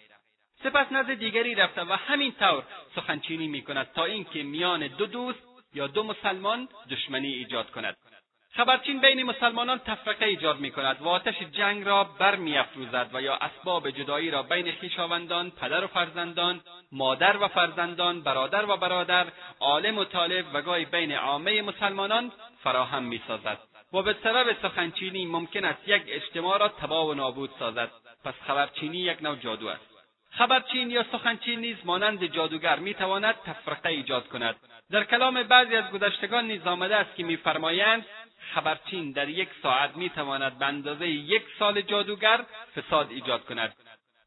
سپس نزد دیگری رفته و همین طور سخنچینی می کند تا اینکه میان دو دوست یا دو مسلمان دشمنی ایجاد کند. خبرچین بین مسلمانان تفرقه ایجاد می کند و آتش جنگ را برمیافروزد و یا اسباب جدایی را بین خویشاوندان پدر و فرزندان مادر و فرزندان برادر و برادر عالم و طالب و گاهی بین عامه مسلمانان فراهم می‌سازد. و به سبب سخنچینی ممکن است یک اجتماع را تباه و نابود سازد. پس خبرچینی یک نوع جادو است. خبرچین یا سخنچین نیز مانند جادوگر می‌تواند تفرقه ایجاد کند. در کلام بعضی از گذشتگان نیز آمده است که میفرمایند خبرچین در یک ساعت می‌تواند به اندازه یک سال جادوگر فساد ایجاد کند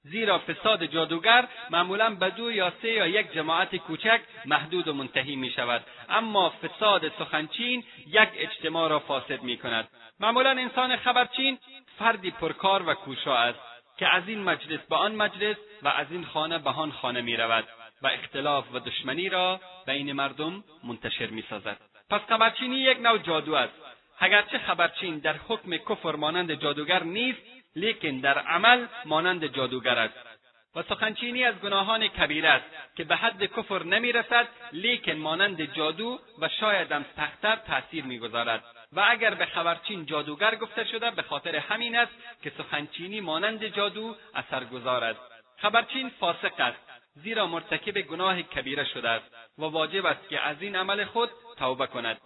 زیرا فساد جادوگر معمولا به دو یا سه یا یک جماعت کوچک محدود و منتهی می شود اما فساد سخنچین یک اجتماع را فاسد می کند معمولا انسان خبرچین فردی پرکار و کوشا است که از این مجلس به آن مجلس و از این خانه به آن خانه می رود و اختلاف و دشمنی را بین مردم منتشر می سازد. پس خبرچینی یک نوع جادو است. اگرچه خبرچین در حکم کفر مانند جادوگر نیست لیکن در عمل مانند جادوگر است. و سخنچینی از گناهان کبیر است که به حد کفر نمی‌رسد لیکن مانند جادو و شایدم سختتر تأثیر می‌گذارد. و اگر به خبرچین جادوگر گفته شده به خاطر همین است که سخنچینی مانند جادو اثرگذار است. خبرچین فاسق است زیرا مرتکب گناه کبیره شده است و واجب است که از این عمل خود توبه کند.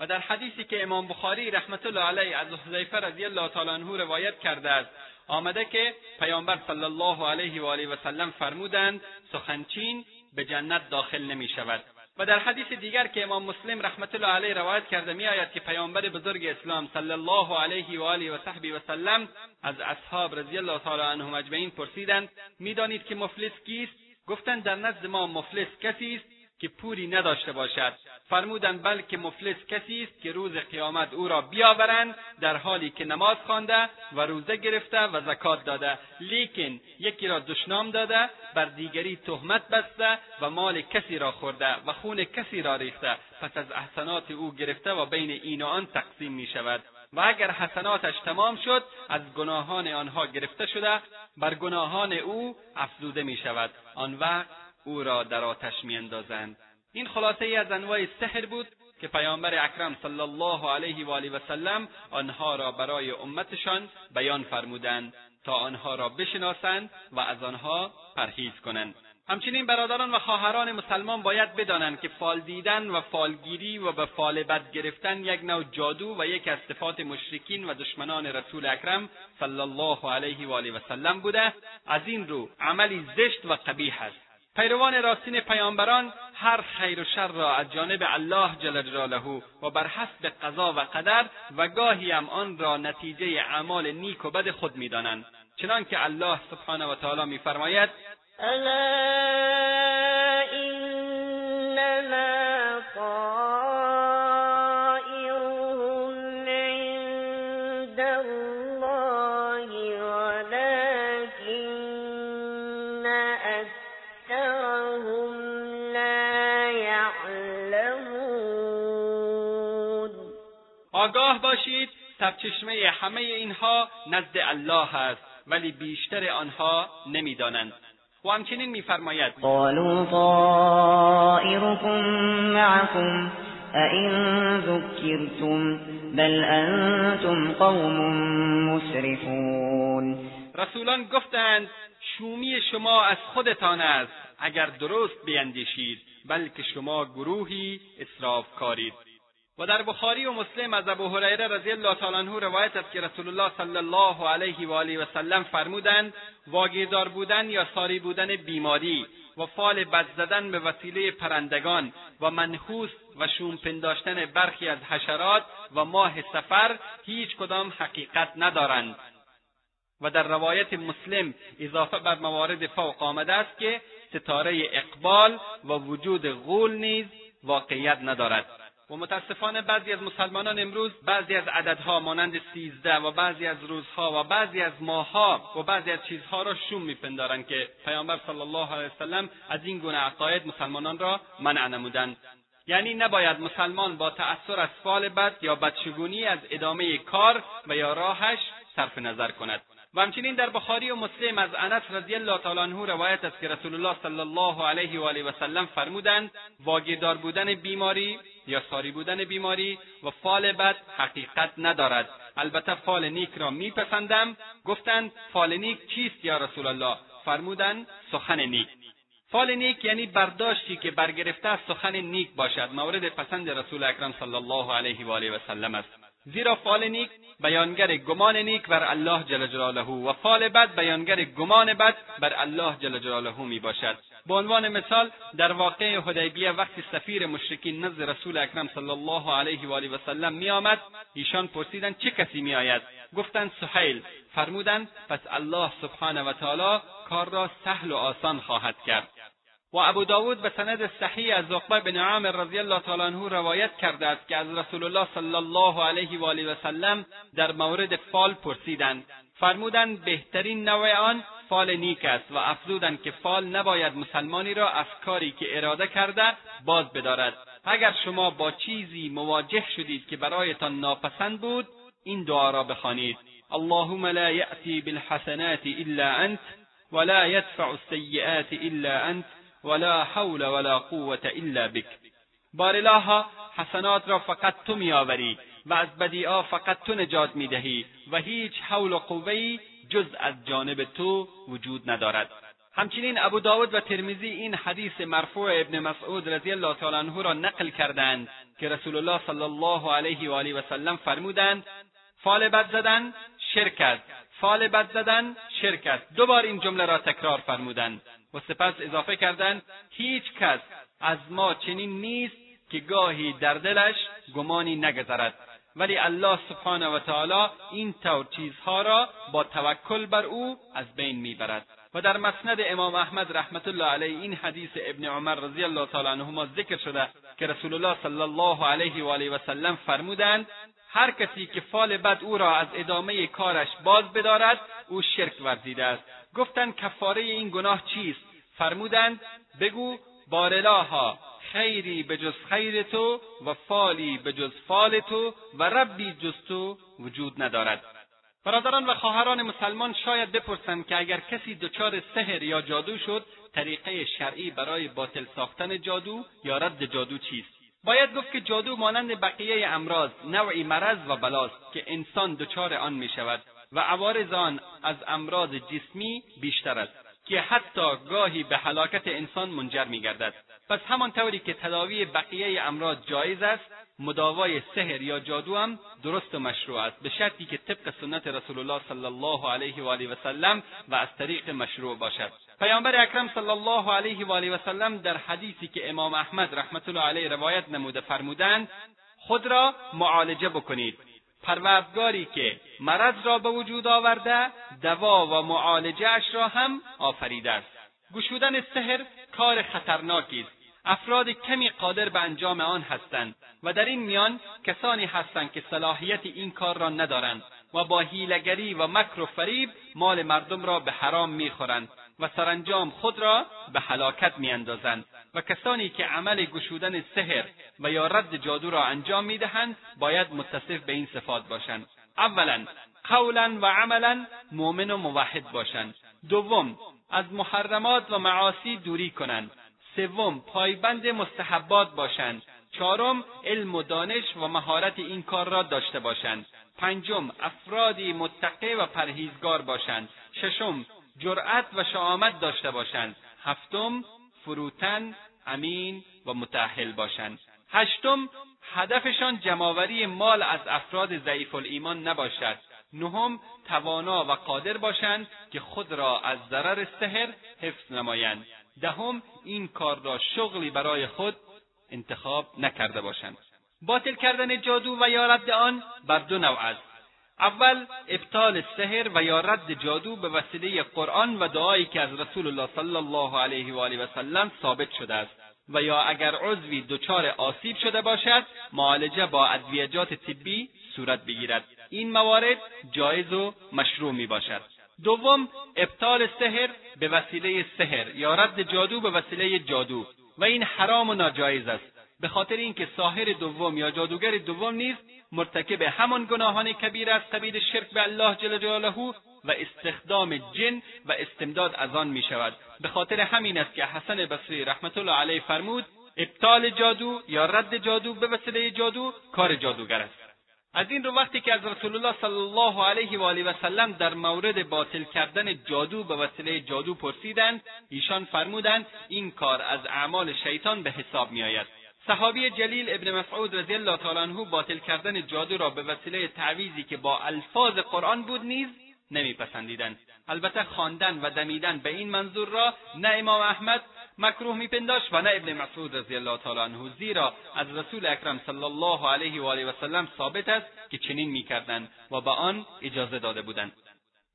و در حدیثی که امام بخاری رحمت الله علیه از حذیفه رضی الله تعالی عنه روایت کرده است آمده که پیامبر صلی الله علیه و آله و سلم فرمودند سخنچین به جنت داخل نمی شود و در حدیث دیگر که امام مسلم رحمت الله علیه روایت کرده می آید که پیامبر بزرگ اسلام صلی الله علیه و آله و صحبی و سلم از اصحاب رضی الله تعالی عنهم اجمعین پرسیدند می‌دانید که مفلس کیست؟ گفتند در نزد ما مفلس کسی است؟ که پولی نداشته باشد. فرمودند بلکه مفلس کسی است که روز قیامت او را بیاورند در حالی که نماز خوانده و روزه گرفته و زکات داده. لیکن یکی را دشنام داده بر دیگری تهمت بسته و مال کسی را خورده و خون کسی را ریخته. پس از احسنات او گرفته و بین این و آن تقسیم می شود و اگر حسناتش تمام شد از گناهان آنها گرفته شده بر گناهان او افزوده می شود آن وقت او را در آتش میاندازند. این خلاصه ای از انواع سحر بود که پیامبر اکرم صلی الله علیه و آله و سلم آنها را برای امتشان بیان فرمودند تا آنها را بشناسند و از آنها پرهیز کنند. همچنین برادران و خواهران مسلمان باید بدانند که فال دیدن و فالگیری و به فال بد گرفتن یک نوع جادو و یک از صفات مشرکین و دشمنان رسول اکرم صلی الله علیه و آله و سلم بوده. از این رو عملی زشت و قبیح است. پیروان راستین پیامبران هر خیر و شر را از جانب الله جل جلاله و بر حسب قضا و قدر و گاهی هم آن را نتیجه اعمال نیک و بد خود می‌دانند. چنانکه الله سبحانه و تعالی میفرماید الا آگاه سرچشمه همه اینها نزد الله است ولی بیشتر آنها نمی‌دانند. و همچنین میفرماید قالوا طائركم معكم این ذکرتم بل انتم قوم مسرفون. رسولان گفتند شومی شما از خودتان است اگر درست بیندیشید بلکه شما گروهی کارید و در بخاری و مسلم از ابو هریره رضی الله تعالی عنه روایت است که رسول الله صلی الله علیه و آله و سلم فرمودند واگیردار بودن یا ساری بودن بیماری و فال بد زدن به وسیله پرندگان و منحوس و شوم پنداشتن برخی از حشرات و ماه سفر هیچ کدام حقیقت ندارند. و در روایت مسلم اضافه بر موارد فوق آمده است که ستاره اقبال و وجود غول نیز واقعیت ندارد. و متاسفانه بعضی از مسلمانان امروز بعضی از عددها مانند سیزده و بعضی از روزها و بعضی از ماهها و بعضی از چیزها را شوم میپندارند که پیامبر صلی الله علیه وسلم از این گونه عقاید مسلمانان را منع نمودند. یعنی نباید مسلمان با تأثر از فال بد یا بدشگونی از ادامه کار و یا راهش صرف نظر کند. و همچنین در بخاری و مسلم از انس رضی الله تعالی عنه روایت است که رسول الله صلی الله علیه و آله و سلم فرمودند واگیردار بودن بیماری یا ساری بودن بیماری و فال بد حقیقت ندارد. البته فال نیک را میپسندم. گفتند فال نیک چیست یا رسول الله؟ فرمودند سخن نیک. فال نیک یعنی برداشتی که برگرفته از سخن نیک باشد. مورد پسند رسول اکرم صلی الله علیه و آله و سلم است. زیرا فال نیک بیانگر گمان نیک بر الله جل جلاله و فال بد بیانگر گمان بد بر الله جل جلاله می باشد به عنوان مثال در واقع حدیبیه وقتی سفیر مشرکین نزد رسول اکرم صلی الله علیه و آله و سلم می آمد ایشان پرسیدند چه کسی می آید گفتند سهیل. فرمودند پس الله سبحانه و تعالی کار را سهل و آسان خواهد کرد. و ابو داود به سند صحیح از عقبه بن عامر رضی الله تعالی عنه روایت کرده است که از رسول الله صلی الله علیه و آله و سلم در مورد فال پرسیدند. فرمودند بهترین نوع آن فال نیک است و افزودند که فال نباید مسلمانی را از کاری که اراده کرده باز بدارد. اگر شما با چیزی مواجه شدید که برایتان ناپسند بود این دعا را بخوانید. اللهم لا یأتی بالحسنات الا انت ولا یدفع السیئات الا انت ولا حول ولا قوة الا بک بارالها حسنات را فقط تو میآوری و از بدیعا فقط تو نجات می‌دهی و هیچ حول و قوهای جز از جانب تو وجود ندارد. همچنین ابو داود و ترمیزی این حدیث مرفوع ابن مسعود رضی الله تعالی عنه را نقل کردند که رسول الله صلی الله علیه و آله و سلم فرمودند فال بد زدن شرک است. فال بد زدن شرک است. دوبار این جمله را تکرار فرمودند. و سپس اضافه کردند هیچ کس از ما چنین نیست که گاهی در دلش گمانی نگذرد. ولی الله سبحانه و تعالی این طور چیزها را با توکل بر او از بین می‌برد. و در مسند امام احمد رحمت الله علیه این حدیث ابن عمر رضی الله تعالی عنهما ذکر شده که رسول الله صلی الله علیه و آله و سلم فرمودند هر کسی که فال بد او را از ادامه کارش باز بدارد او شرک ورزیده است. گفتند کفاره این گناه چیست؟ فرمودند بگو بارلاها خیری به جز خیر تو و فالی به جز فال تو و ربی جز تو وجود ندارد. برادران و خواهران مسلمان شاید بپرسند که اگر کسی دچار سحر یا جادو شد طریقه شرعی برای باطل ساختن جادو یا رد جادو چیست؟ باید گفت که جادو مانند بقیه امراض نوعی مرض و بلاست که انسان دچار آن می شود و عوارض آن از امراض جسمی بیشتر است که حتی گاهی به هلاکت انسان منجر می گردد پس همانطوری که تداوی بقیه امراض جایز است مداوای سحر یا جادو هم درست و مشروع است به شرطی که طبق سنت رسول الله صلی الله علیه و آله و سلم و از طریق مشروع باشد. پیامبر اکرم صلی الله علیه و آله و سلم در حدیثی که امام احمد رحمت الله علیه روایت نموده فرمودند خود را معالجه بکنید. پروردگاری که مرض را به وجود آورده دوا و معالجهاش را هم آفریده است. گشودن سحر کار خطرناکی است. افراد کمی قادر به انجام آن هستند و در این میان کسانی هستند که صلاحیت این کار را ندارند و با حیلگری و مکر و فریب مال مردم را به حرام می‌خورند و سرانجام خود را به هلاکت میاندازند. و کسانی که عمل گشودن سحر و یا رد جادو را انجام می‌دهند باید متصف به این صفات باشند. اولا قولا و عملا مؤمن و موحد باشند. دوم از محرمات و معاصی دوری کنند. سوم پایبند مستحبات باشند. چهارم علم و دانش و مهارت این کار را داشته باشند. پنجم افرادی متقی و پرهیزگار باشند. ششم جرأت و شعامت داشته باشند. هفتم فروتن امین و متأهل باشند هشتم هدفشان جمعآوری مال از افراد ضعیف الایمان نباشد. نهم توانا و قادر باشند که خود را از ضرر سحر حفظ نمایند. دهم این کار را شغلی برای خود انتخاب نکرده باشند. باطل کردن جادو و یا رد آن بر دو نوع است. اول ابطال سحر و یا رد جادو به وسیله قرآن و دعایی که از رسول الله صلی الله علیه و آله و سلم ثابت شده است. و یا اگر عضوی دچار آسیب شده باشد معالجه با ادویجات طبی صورت بگیرد. این موارد جایز و مشروع می باشد. دوم ابطال سحر به وسیله سحر یا رد جادو به وسیله جادو. و این حرام و ناجایز است. به خاطر اینکه ساحر دوم یا جادوگر دوم نیز مرتکب همان گناهان کبیر از قبیل شرک به الله جل جلاله و استخدام جن و استمداد از آن می شود به خاطر همین است که حسن بصری رحمت الله علیه فرمود ابطال جادو یا رد جادو به وسیله جادو کار جادوگر است. از این رو وقتی که از رسول الله صلی الله علیه و آله و سلم در مورد باطل کردن جادو به وسیله جادو پرسیدند ایشان فرمودند این کار از اعمال شیطان به حساب میآید. صحابی جلیل ابن مسعود رضی الله تعالی عنه باطل کردن جادو را به وسیله تعویزی که با الفاظ قرآن بود نیز نمیپسندیدند. البته خواندن و دمیدن به این منظور را نه امام احمد مکروه میپنداشت و نه ابن مسعود رضی الله تعالی عنه زیرا از رسول اکرم صلی الله علیه و آله و سلم ثابت است که چنین می‌کردند و به آن اجازه داده بودند.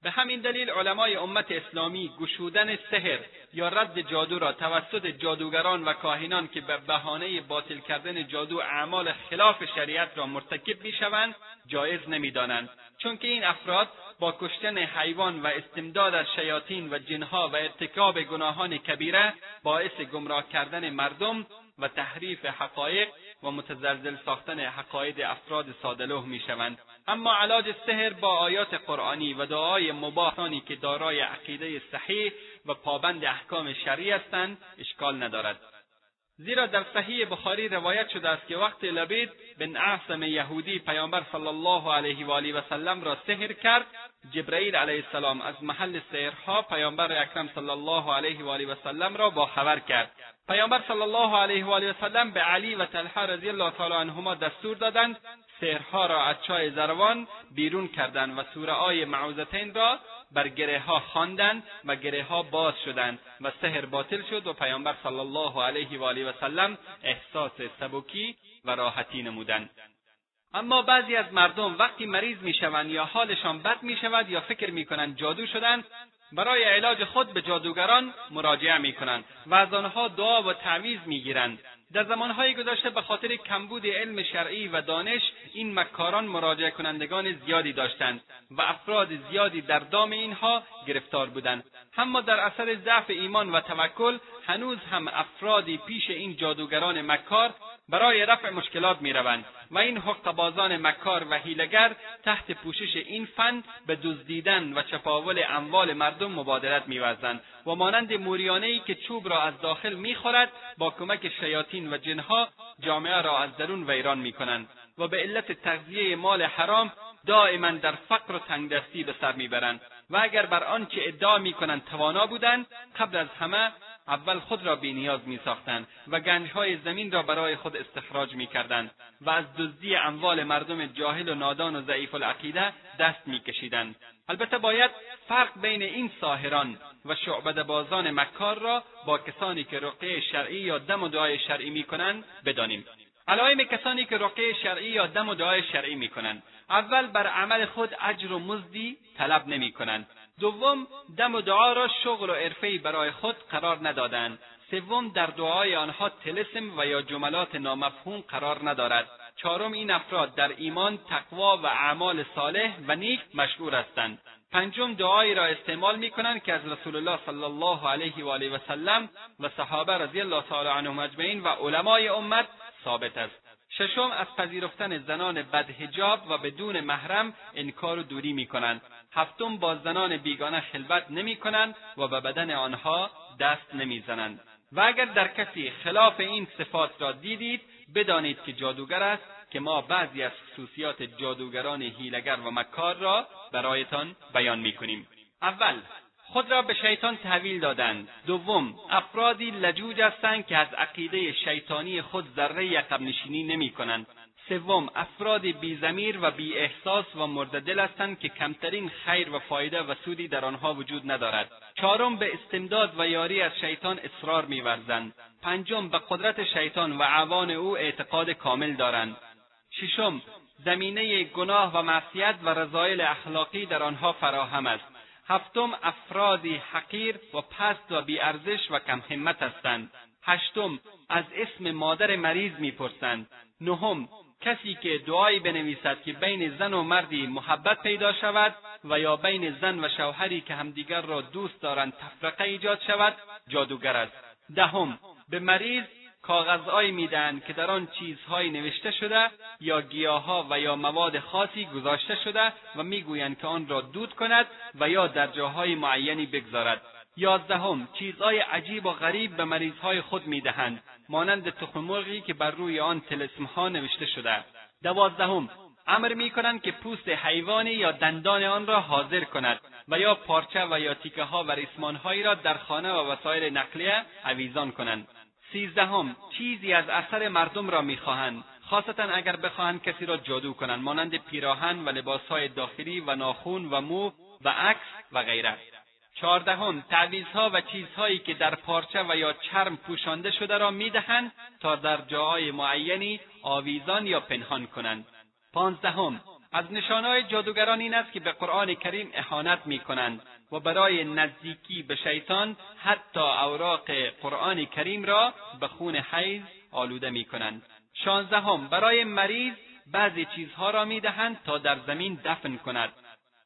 به همین دلیل علمای امت اسلامی گشودن سحر یا رد جادو را توسط جادوگران و کاهنان که به بهانه باطل کردن جادو اعمال خلاف شریعت را مرتکب می‌شوند جایز نمی‌دانند. چون که این افراد با کشتن حیوان و استمداد از شیاطین و جنها و ارتکاب گناهان کبیره باعث گمراه کردن مردم و تحریف حقایق و متزلزل ساختن حقاید افراد سادلوه می‌شوند. اما علاج سحر با آیات قرآنی و دعای مباحانی که دارای عقیده صحیح و پابند احکام شرعی هستند اشکال ندارد. زیرا در صحیح بخاری روایت شده است که وقت لبید بن اعصم یهودی پیامبر صلی الله علیه و آله و سلم را سحر کرد جبرئیل علیه السلام از محل سحرها پیامبر اکرم صلی الله علیه و آله و سلم را خبر کرد. پیامبر صلی الله علیه و آله و سلم به علی و طلحه رضی الله تعالی عنهما دستور دادند سحرها را از چای زروان بیرون کردند و سوره آی معوذتین را بر گره ها خواندند و گره ها باز شدند و سحر باطل شد و پیامبر صلی الله علیه و آله و سلم احساس سبکی و راحتی نمودند. اما بعضی از مردم وقتی مریض می‌شوند یا حالشان بد می‌شود یا فکر می‌کنند جادو شدند برای علاج خود به جادوگران مراجعه می‌کنند و از آنها دعا و تعویض می‌گیرند. در زمانهای گذشته به خاطر کمبود علم شرعی و دانش این مکاران مراجعه کنندگان زیادی داشتند و افراد زیادی در دام اینها گرفتار بودند. اما در اثر ضعف ایمان و توکل هنوز هم افرادی پیش این جادوگران مکار برای رفع مشکلات می‌روند و این حقبازان مکار و هیلگر تحت پوشش این فن به دزدیدن و چپاول اموال مردم مبادرت میورزند و مانند موریانهای که چوب را از داخل می‌خورد با کمک شیاطین و جنها جامعه را از درون ویران می‌کنند و به علت تغذیه مال حرام دائما در فقر و تنگدستی به سر می‌برند. و اگر بر آنچه ادعا می‌کنند توانا بودند قبل از همه اول خود را بینیاز میساختند و گنجهای زمین را برای خود استخراج می‌کردند و از دزدی اموال مردم جاهل و نادان و ضعیف العقیده دست میکشیدند. البته باید فرق بین این ساهران و شعبده بازان مکار را با کسانی که رقیه شرعی یا دم و دعای شرعی می‌کنند بدانیم. علائم کسانی که رقیه شرعی یا دم و دعای شرعی می‌کنند. اول بر عمل خود اجر و مزدی طلب نمی‌کنند. دوم دم و دعا را شغل و عرفهای برای خود قرار ندادند سوم در دعای آنها تلسم و یا جملات نامفهوم قرار ندارد. چهارم این افراد در ایمان تقوا و اعمال صالح و نیک مشهور هستند. پنجم دعایی را استعمال می کنند که از رسول الله صلی الله علیه و آله و سلم و صحابه رضی الله تعالی عنهم اجمعین و علمای امت ثابت است. ششم از پذیرفتن زنان بدهجاب و بدون محرم انکار و دوری می کنند هفتم با زنان بیگانه خلوت نمی کنند و به بدن آنها دست نمی‌زنند. و اگر در کسی خلاف این صفات را دیدید بدانید که جادوگر است که ما بعضی از خصوصیات جادوگران هیلگر و مکار را برایتان بیان می‌کنیم. اول خود را به شیطان تحویل دادند دوم افرادی لجوج هستند که از عقیده شیطانی خود ذره عقب نشینی نمی کنند سوم افراد بیزمیر و بی احساس و مرددل هستند که کمترین خیر و فایده و سودی در آنها وجود ندارد. چهارم به استمداد و یاری از شیطان اصرار میورزند. پنجم به قدرت شیطان و عوان او اعتقاد کامل دارند. ششم زمینه گناه و معصیت و رضایل اخلاقی در آنها فراهم است. هفتم افرادی حقیر و پست و بیارزش و کم همت هستند. هشتم از اسم مادر مریض می‌پرسند. نهم کسی که دعایی بنویسد که بین زن و مردی محبت پیدا شود و یا بین زن و شوهری که همدیگر را دوست دارند تفرقه ایجاد شود جادوگر است. دهم به مریض کاغذهایی می‌دهند که در آن چیزهایی نوشته شده یا گیاهها و یا مواد خاصی گذاشته شده و می‌گویند که آن را دود کند و یا در جاهای معینی بگذارد. یازدهم چیزهای عجیب و غریب به مریضهای خود می‌دهند مانند تخم که بر روی آن تلسمها نوشته شده. دوازدهم امر می‌کنند که پوست حیوانی یا دندان آن را حاضر کند و یا پارچه و یا تیکه ها و ریسمانهایی را در خانه و وسایل نقلیه عویزان کنند. سیزدهم چیزی از اثر مردم را می‌خواهند خاصتا اگر بخواهند کسی را جادو کنند مانند پیراهن و لباسهای داخلی و ناخون و مو و عکس و غیره. چهاردهم تعویزها و چیزهایی که در پارچه و یا چرم پوشانده شده را می‌دهند تا در جاهای معینی آویزان یا پنهان کنند. پانزدهم از نشانهای جادوگران این است که به قرآن کریم اهانت می‌کنند و برای نزدیکی به شیطان حتی اوراق قرآن کریم را به خون حیز آلوده می‌کنند. شانزدهم برای مریض بعضی چیزها را می‌دهند تا در زمین دفن کند.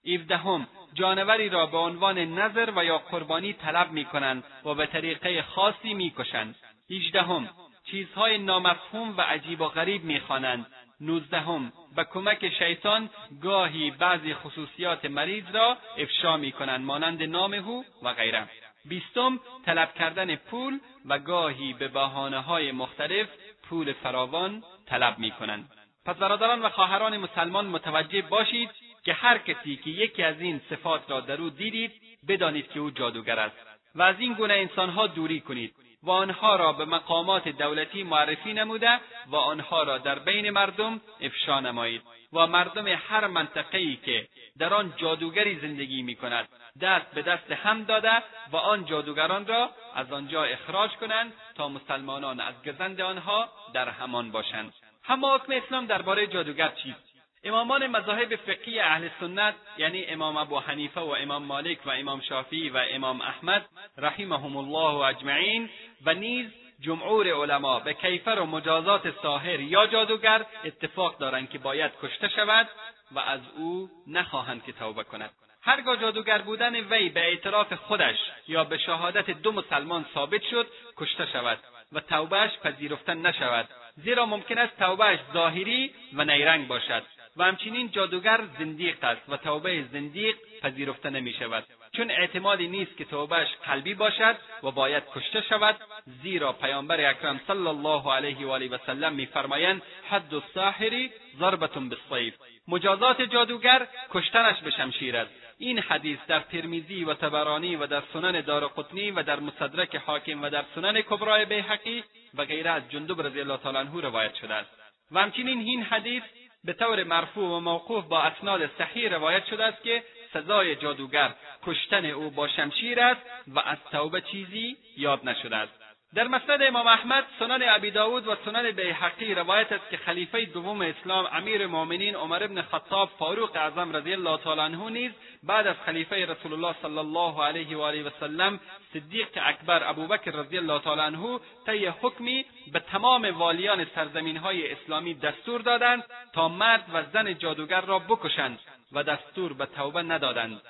هفدهم جانوری را به عنوان نظر و یا قربانی طلب می کنند و به طریقه خاصی می کشند. هیجدهم چیزهای نامفهوم و عجیب و غریب می‌خوانند. نوزدهم به کمک شیطان گاهی بعضی خصوصیات مریض را افشا می کنند مانند نام او و غیره. بیستم طلب کردن پول و گاهی به بحانه های مختلف پول فراوان طلب می کنند پس برادران و خواهران مسلمان متوجه باشید که هر کسی که یکی از این صفات را در او دیدید بدانید که او جادوگر است. و از این گونه انسانها دوری کنید و آنها را به مقامات دولتی معرفی نموده و آنها را در بین مردم افشا نمایید. و مردم هر منطقهای که در آن جادوگری زندگی می کند دست به دست هم داده و آن جادوگران را از آنجا اخراج کنند تا مسلمانان از گزند آنها در همان باشند. اما حکم اسلام درباره جادوگر چیست؟ امامان مذاهب فقهی اهل سنت یعنی امام ابو حنیفه و امام مالک و امام شافعی و امام احمد رحمهم الله اجمعین و نیز جمهور علما به کیفر و مجازات ساحر یا جادوگر اتفاق دارند که باید کشته شود و از او نخواهند که توبه کند. هرگاه جادوگر بودن وی به اعتراف خودش یا به شهادت دو مسلمان ثابت شد کشته شود و توبهش پذیرفته نشود. زیرا ممکن است توبهش ظاهری و نیرنگ باشد. و همچنین جادوگر زندیق است و توبه زندیق پذیرفته نمی شود چون اعتمادی نیست که توبهش قلبی باشد و باید کشته شود زیرا پیامبر اکرم صلی الله علیه و آله و سلم میفرمایند حد الساحر ضربة بالصیف مجازات جادوگر کشتنش به شمشیر است. این حدیث در ترمیزی و تبرانی و در سنن دارقطنی و در مصدرک حاکم و در سنن کبرای بیحقی و غیره از جندب رضی الله تعالی عنه روایت شده است. و همچنین این حدیث به طور مرفوع و موقوف با اسناد صحیح روایت شده است که سزای جادوگر کشتن او با شمشیر است و از توبه چیزی یاد نشده است. در مسند امام احمد سنن ابی داود و سنن بیحقی روایت است که خلیفه دوم اسلام امیر مؤمنین عمر بن خطاب فاروق اعظم رضی الله تعالی عنه نیز بعد از خلیفه رسول الله صلی الله علیه و آله و سلم صدیق اکبر ابوبکر رضی الله تعالی عنه طی حکمی به تمام والیان سرزمین های اسلامی دستور دادند تا مرد و زن جادوگر را بکشند و دستور به توبه ندادند.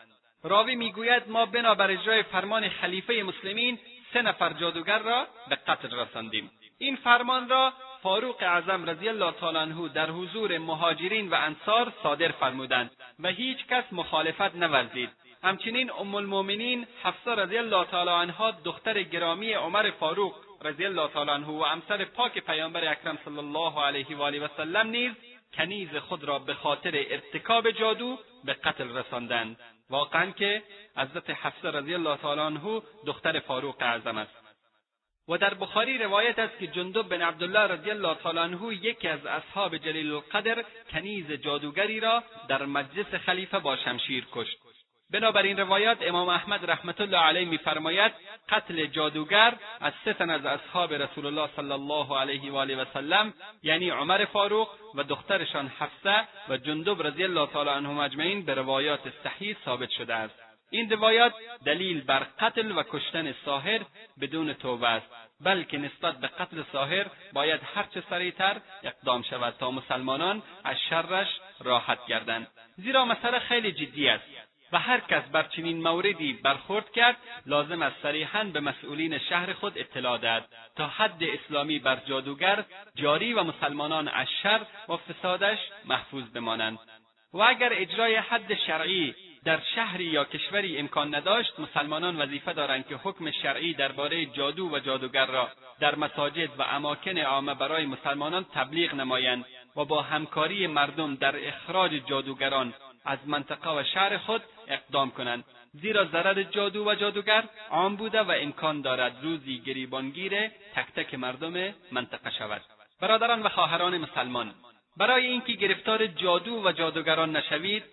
راوی می‌گوید ما بنابر اجرای فرمان خلیفه مسلمین سه نفر جادوگر را به قتل رساندیم. این فرمان را فاروق اعظم رضی الله تعالی عنه در حضور مهاجرین و انصار صادر فرمودند و هیچ کس مخالفت نورزید. همچنین ام المؤمنین حفصه رضی الله تعالی عنها دختر گرامی عمر فاروق رضی الله تعالی عنه و همسر پاک پیامبر اکرم صلی الله علیه و آله و سلم نیز کنیز خود را به خاطر ارتکاب جادو به قتل رساندند. واقعا که حضرت حفصه رضی الله تعالی عنه دختر فاروق اعظم است. و در بخاری روایت است که جندب بن عبدالله رضی الله تعالی عنه یکی از اصحاب جلیل القدر کنیز جادوگری را در مجلس خلیفه با شمشیر کشت. بنابراین روایات امام احمد رحمت الله علیه میفرماید قتل جادوگر از سه تن از اصحاب رسول الله صلی الله علیه و آله و سلم یعنی عمر فاروق و دخترشان حفصه و جندب رضی الله تعالی عنهم اجمعین به روایات صحیح ثابت شده است. این روایات دلیل بر قتل و کشتن ساحر بدون توبه است بلکه نسبت به قتل ساحر باید هرچه سریعتر اقدام شود تا مسلمانان از شرش راحت گردند. زیرا مسئله خیلی جدی است. و هر کس بر چنین موردی برخورد کرد لازم است صریحا به مسئولین شهر خود اطلاع دهد تا حد اسلامی بر جادوگر جاری و مسلمانان از شر و فسادش محفوظ بمانند. و اگر اجرای حد شرعی در شهری یا کشوری امکان نداشت مسلمانان وظیفه دارند که حکم شرعی درباره جادو و جادوگر را در مساجد و اماکن عامه برای مسلمانان تبلیغ نمایند و با همکاری مردم در اخراج جادوگران از منطقه و شهر خود اقدام کنند. زیرا ضرر جادو و جادوگر عام بوده و امکان دارد روزی گریبانگیر تک تک مردم منطقه شود. برادران و خواهران مسلمان برای اینکه گرفتار جادو و جادوگران نشوید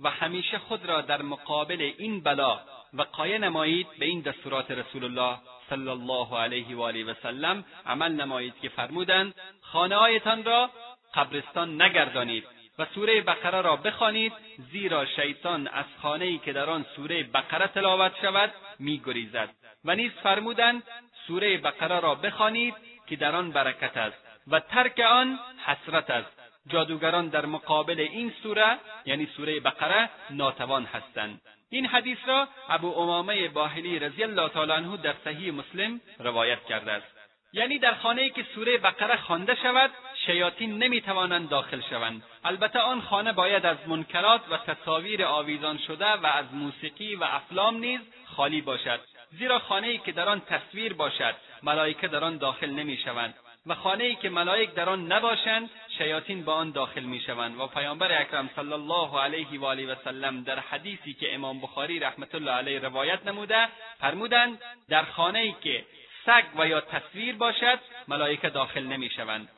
و همیشه خود را در مقابل این بلا و قایه نمایید به این دستورات رسول الله صلی الله علیه و آله و سلم عمل نمایید که فرمودند خانههایتان را قبرستان نگردانید. و سوره بقره را بخوانید زیرا شیطان از خانهای که در آن سوره بقره تلاوت شود میگریزد. و نیز فرمودند سوره بقره را بخوانید که در آن برکت است و ترک آن حسرت است. جادوگران در مقابل این سوره یعنی سوره بقره ناتوان هستند. این حدیث را ابو امامه باهلی رضی الله تعالی عنه در صحیح مسلم روایت کرده است. یعنی در خانه که سوره بقره خوانده شود شیاطین نمی‌توانند داخل شوند. البته آن خانه باید از منکرات و تصاویر آویزان شده و از موسیقی و افلام نیز خالی باشد. زیرا خانه که در آن تصویر باشد ملائکه در آن داخل نمی‌شوند. و خانه که ملائک در آن نباشند شیاطین به آن داخل می‌شوند. و پیامبر اکرم صلی الله علیه و آله و سلم در حدیثی که امام بخاری رحمت الله علیه روایت نموده فرمودند در خانه که سگ و یا تصویر باشد ملائکه داخل نمی‌شوند.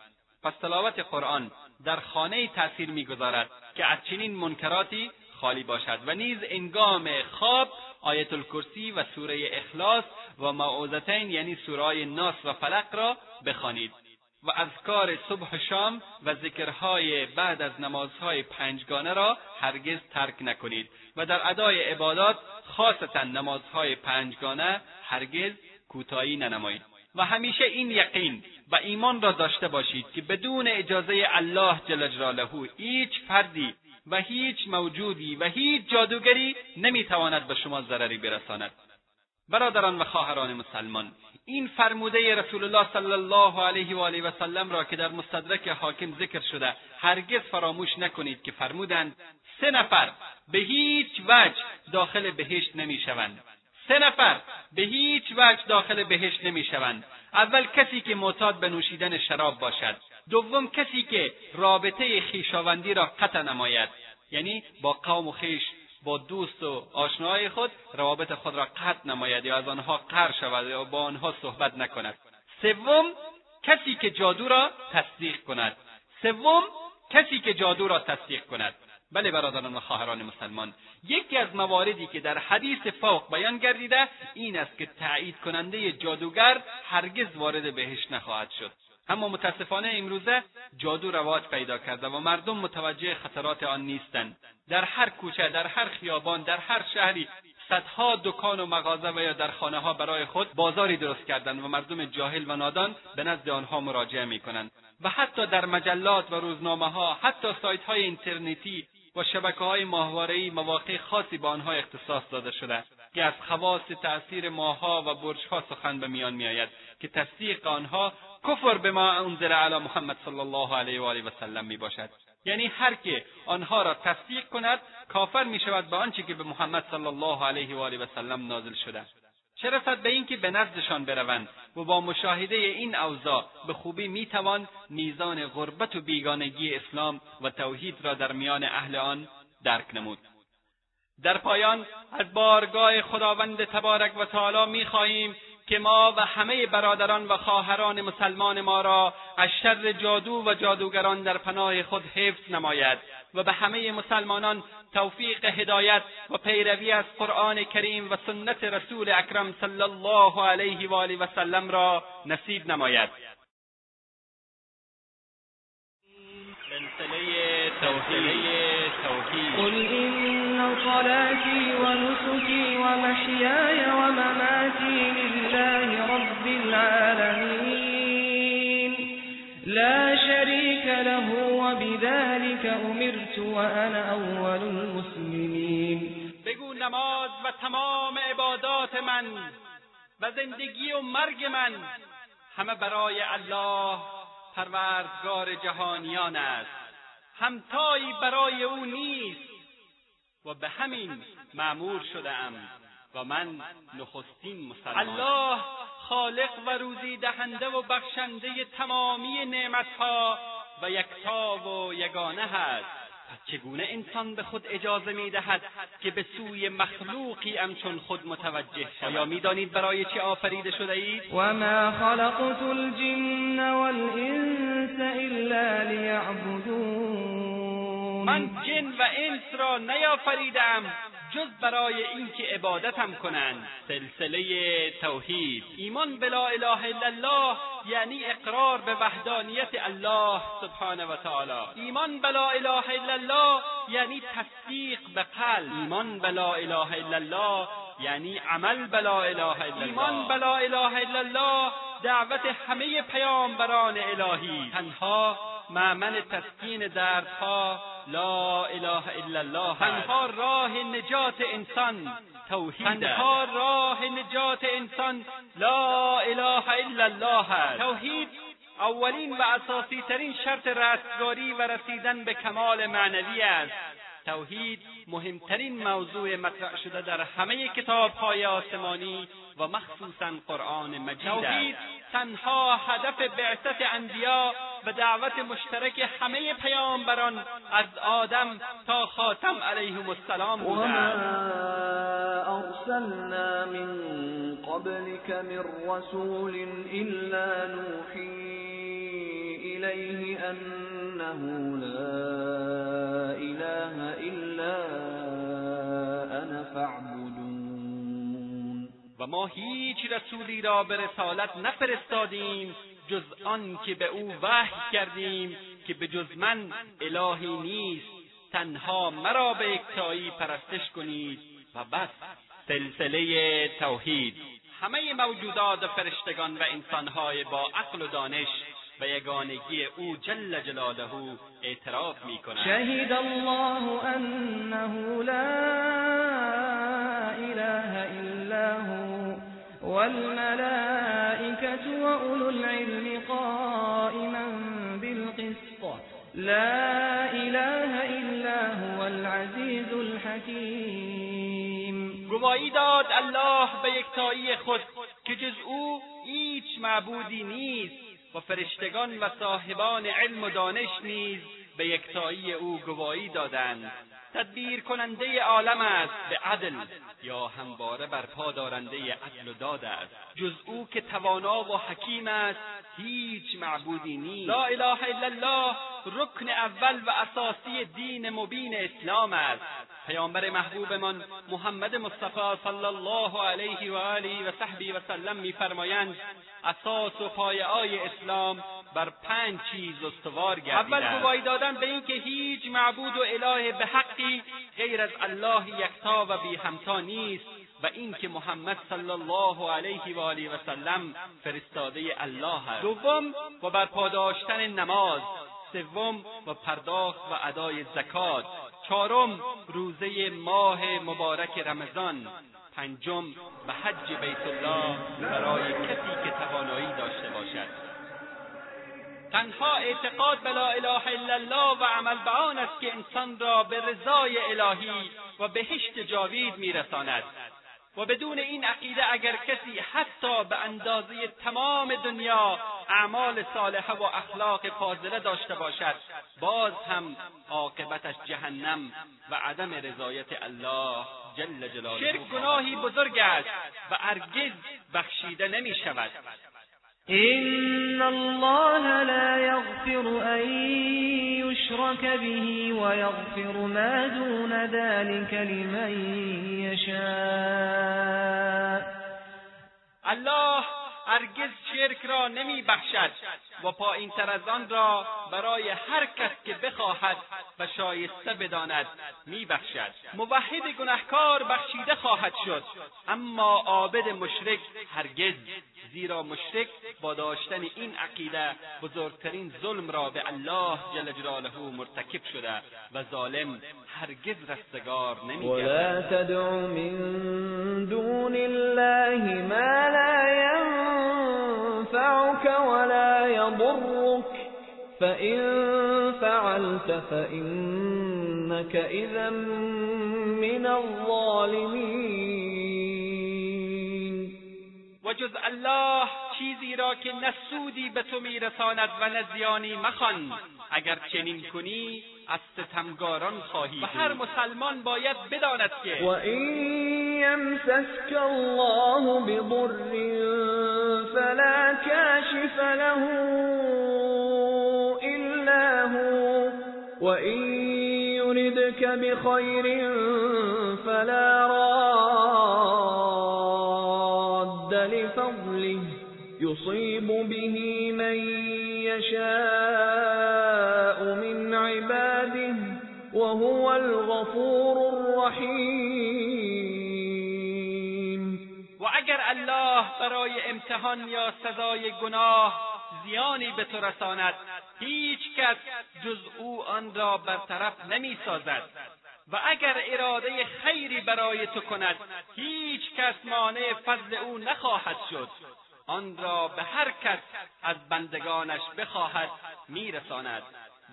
پس تلاوت قرآن در خانه تأثیر می‌گذارد که از چنین منکراتی خالی باشد و نیز انگام خواب آیت الکرسی و سوره اخلاص و معوذتین یعنی سوره ناس و فلق را بخوانید. و اذکار صبح و شام و ذکرهای بعد از نمازهای پنجگانه را هرگز ترک نکنید و در ادای عبادات خاصتا نمازهای پنجگانه هرگز کوتاهی ننمایید. و همیشه این یقین و ایمان را داشته باشید که بدون اجازه الله جل جلاله هیچ فردی و هیچ موجودی و هیچ جادوگری نمی‌تواند به شما ضرری برساند. برادران و خواهران مسلمان این فرموده رسول الله صلی الله علیه و آله و سلم را که در مستدرک حاکم ذکر شده هرگز فراموش نکنید که فرمودند سه نفر به هیچ وجه داخل بهشت نمی‌شوند. سه نفر به هیچ وجه داخل بهشت نمی‌شوند. اول کسی که معتاد به نوشیدن شراب باشد. دوم کسی که رابطه خیشاوندی را قطع نماید. یعنی با قوم و خیش با دوست و آشناهای خود روابط خود را قطع نماید یا از آنها قر شود یا با آنها صحبت نکند. سوم کسی که جادو را تصدیق کند. سوم کسی که جادو را تصدیق کند. بله برادران و خواهران مسلمان یکی از مواردی که در حدیث فوق بیان گردیده این است که تایید کننده جادوگر هرگز وارد بهش نخواهد شد. اما متاسفانه امروزه جادو رواج پیدا کرده و مردم متوجه خطرات آن نیستند. در هر کوچه در هر خیابان در هر شهری صدها دکان و مغازه و یا در خانه ها برای خود بازاری درست کردند و مردم جاهل و نادان به نزد آنها مراجعه می کنند و حتی در مجلات و روزنامه ها حتی سایت های اینترنتی و شبکه های ماهوارهای مواقع خاصی به آنها اختصاص داده شده که از خواص تأثیر ماهها و برجها سخن به میان میآید که تصدیق آنها کفر به ما انزل علی محمد صلی الله علیه و آله و سلم می باشد یعنی هر که آنها را تصدیق کند کافر می شود به آنچه که به محمد صلی الله علیه و آله و سلم نازل شده. چه رسد به اینکه به نزدشان بروند و با مشاهده این اوضاع به خوبی می‌توان میزان غربت و بیگانگی اسلام و توحید را در میان اهل آن درک نمود. در پایان از بارگاه خداوند تبارک و تعالی می‌خواهیم که ما و همه برادران و خواهران مسلمان ما را از شر جادو و جادوگران در پناه خود حفظ نماید و به همه مسلمانان توفیق هدایت و پیروی از قرآن کریم و سنت رسول اکرم صلی الله علیه و آله و سلم را نصیب نماید. قل إن صلاتي ونسكي ومحياي أمرت وأنا أول المسلمين. بگو نماز و تمام عبادات من و زندگی و مرگ من همه برای الله پروردگار جهانیان است. همتایی برای او نیست و به همین معمور شدهام و من نخستین مسلمان. الله خالق و روزی دهنده و بخشنده تمامی نعمتها و یکتا و یگانه هست. چگونه انسان به خود اجازه می‌دهد که به سوی مخلوقی همچون خود متوجه شود؟ آیا می‌دانید برای چه آفریده شده اید و ما خلقت الجن والانس الا لیعبدون من جن و انس را نیافریدم جز برای اینکه عبادتم کنند. سلسله توحید. ایمان به لا اله الا الله یعنی اقرار به وحدانیت الله سبحانه و تعالی. ایمان به لا اله الا الله یعنی تصدیق به قلب. ایمان به لا اله الا الله یعنی عمل به لا اله الا الله. ایمان به لا اله الا الله دعوت همه پیامبران الهی. تنها معمن تسکین دردها لا اله الا الله تنها راه نجات انسان توحید تنها راه نجات انسان لا اله الا الله است. توحید اولین و اساسی ترین شرط رستگاری و رسیدن به کمال معنوی است. توحید مهمترین موضوع مطرح شده در همه کتابهای آسمانی و مخصوصا قرآن مجید توحید تنها هدف بعثت انبیا و دعوت مشترک همه پیامبران از آدم تا خاتم علیهم السلام بوده ارسلنا من قبلك من رسول الا نوحی الیه انه لا اله الا انا فاعبدون. و ما هیچ رسولی را به رسالت نفرستادیم جز آن که به او وحی کردیم که به جز من الهی نیست. تنها مرا به یکتایی پرستش کنید و بس. سلسله توحید. همه موجودات فرشتگان و انسانهای با عقل و دانش و یگانگی او جل جلاله اعتراف می شهد الله انه لا اله الا هو والملائكة وأولو العلم قائما بالقسط. لا اله الا هو العزیز الحکیم. گواهی داد الله به یکتایی خود که جز او هیچ معبودی نیست. و فرشتگان و صاحبان علم و دانش نیز به یکتایی او گواهی دادند. تدبیر کننده عالم است به عدل یا همواره برپا دارنده عدل و داد است. جز او که توانا و حکیم است هیچ معبودی نیست. لا اله الا الله رکن اول و اساسی دین مبین اسلام است. پیامبر محبوبمان محمد مصطفی صلی الله علیه و آله و صحبی و سلم میفرمایند اساس و پایههای اسلام بر پنج چیز استوار گردیده اول گواهی دادن به اینکه هیچ معبود و اله به حقی غیر از الله یکتا و بی همتا نیست و اینکه محمد صلی الله علیه و آله و سلم فرستاده الله است. دوم و بر پاداشتن نماز. سوم و پرداخت و ادای زکات. چهارم روزه ماه مبارک رمضان. پنجم به حج بیت الله برای کسی که توانایی داشته باشد. تنها اعتقاد به لا اله الا الله و عمل به آن است که انسان را به رضای الهی و بهشت جاوید میرساند. و بدون این عقیده اگر کسی حتی به اندازه تمام دنیا اعمال صالحه و اخلاق فاضله داشته باشد باز هم عاقبتش جهنم و عدم رضایت الله جل جلاله. شرک گناهی بزرگ است و هرگز بخشیده نمی شود. إن الله لا يغفر أن يشرك به ويغفر ما دون ذلك لمن يشاء. الله هرگز شرک را نمی بخشد و پایین تر از آن را برای هر کس که بخواهد و شایسته بداند می بخشد موحد گنهکار بخشیده خواهد شد. اما عابد مشرک هرگز. زیرا مشرک با داشتن این عقیده بزرگترین ظلم را به الله جل جلاله مرتکب شده و ظالم هرگز رستگار نمی ولا تدع من دون الله ما لا ينفعك ولا يضرك فإن فعلت فإنك إذا من الظالمين. و جز الله چیزی را که نه سودی به تو میرساند و نه زیانی مخوان. اگر چنین کنی از ستمگاران خواهی و هر مسلمان باید بداند که و این یمسسک الله بضر فلا کاشف له الا هو. و این یردك بخیر فلا راد يصيب به من يشاء من عباده وهو الغفور الرحیم و اگر الله برای امتحان یا سزای گناه زیانی به تو رساند هیچ کس جز او آن را برطرف نمی سازد. و اگر اراده خیری برای تو کند هیچ کس مانع فضل او نخواهد شد. آن را به هر کس از بندگانش بخواهد میرساند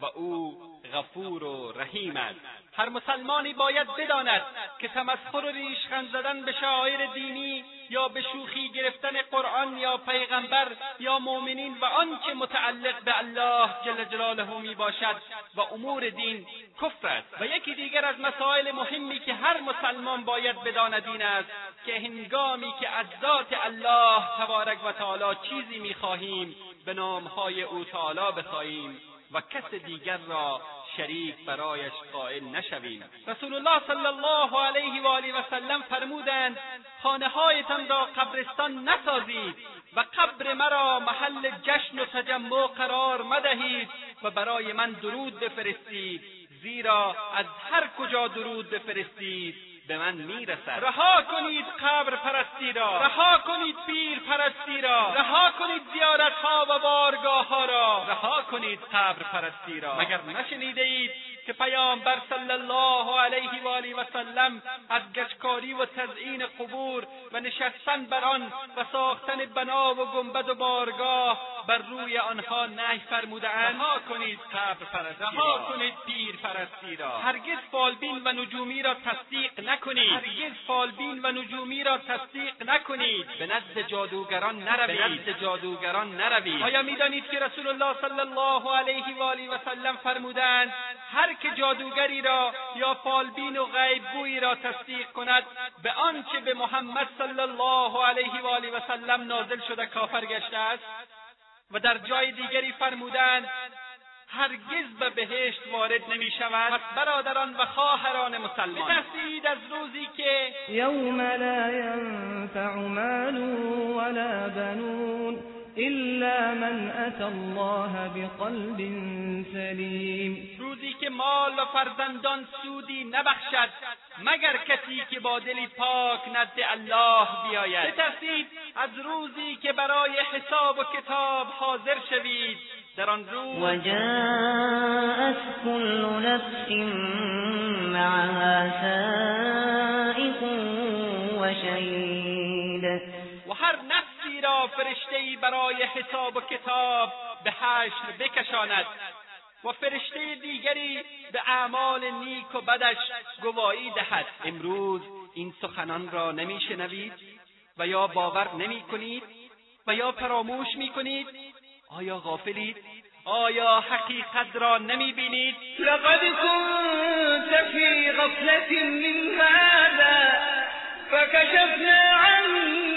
و او غفور و رحیم است. هر مسلمانی باید بداند که تمسخر و ریشخند زدن به شاعر دینی یا به شوخی گرفتن قرآن یا پیغمبر یا مؤمنین و آنچه متعلق به الله جل جلاله می باشد و امور دین کفر است. و یکی دیگر از مسائل مهمی که هر مسلمان باید بداند این است که هنگامی که از ذات الله تبارک و تعالی چیزی می‌خواهیم به نامهای او تعالی بخواهیم و کس دیگر را شریک برایش قائل نشویم. رسول الله صلی الله علیه و آله و سلم فرمودند خانههایتان را قبرستان نسازید و قبر مرا محل جشن و تجمع قرار مدهید و برای من درود بفرستید زیرا از هر کجا درود بفرستید. به من می‌رسد. رها کنید قبر پرستی را. رها کنید پیر پرستی را. رها کنید زیارت ها و بارگاه ها را. رها کنید قبر پرستی را. مگر نشنیده اید که پیامبر صلی الله علیه و آله و سلم از گچکاری و تزیین قبور و نشستن بر آن و ساختن بنا و گنبد و بارگاه بر روی آنها نهی فرمودهاند. رها کنید قبر پرستی رها کنید پیر پرستی را. هرگز فالبین و نجومی را تصدیق نکنید. هرگز فالبین و نجومی را تصدیق نکنید. به نزد جادوگران نروید. به نزد جادوگران نروید. آیا می‌دانید که رسول الله صلی الله علیه و آله و سلم فرمودند هر که جادوگری را یا فالبین و غیبگویی را تصدیق کند به آنچه به محمد صلی الله علیه و آله و سلم نازل شده کافر گشته است و در جای دیگری فرمودند هرگز به بهشت وارد نمی شود. برادران و خواهران مسلمان بترسید از روزی که یوم لا ینفع مال ولا بنون. إلا من أتى الله بقلب سلیم روزی که مال و فرزندان سودی نبخشد مگر کسی که با دلی پاک نزد الله بیاید. بترسید از روزی که برای حساب و کتاب حاضر شوید در آن روز وجاءت كل نفس معها سائق وشهید و هر نفسی را فرشتهای برای حساب و کتاب به حشر بکشاند و فرشته دیگری به اعمال نیک و بدش گواهی دهد. امروز این سخنان را نمیشنوید و یا باور نمی کنید و یا فراموش می کنید آیا غافلید؟ آیا حقیقت را نمی بینید لقد كنت في غفلة من هذا فكشفنا عنك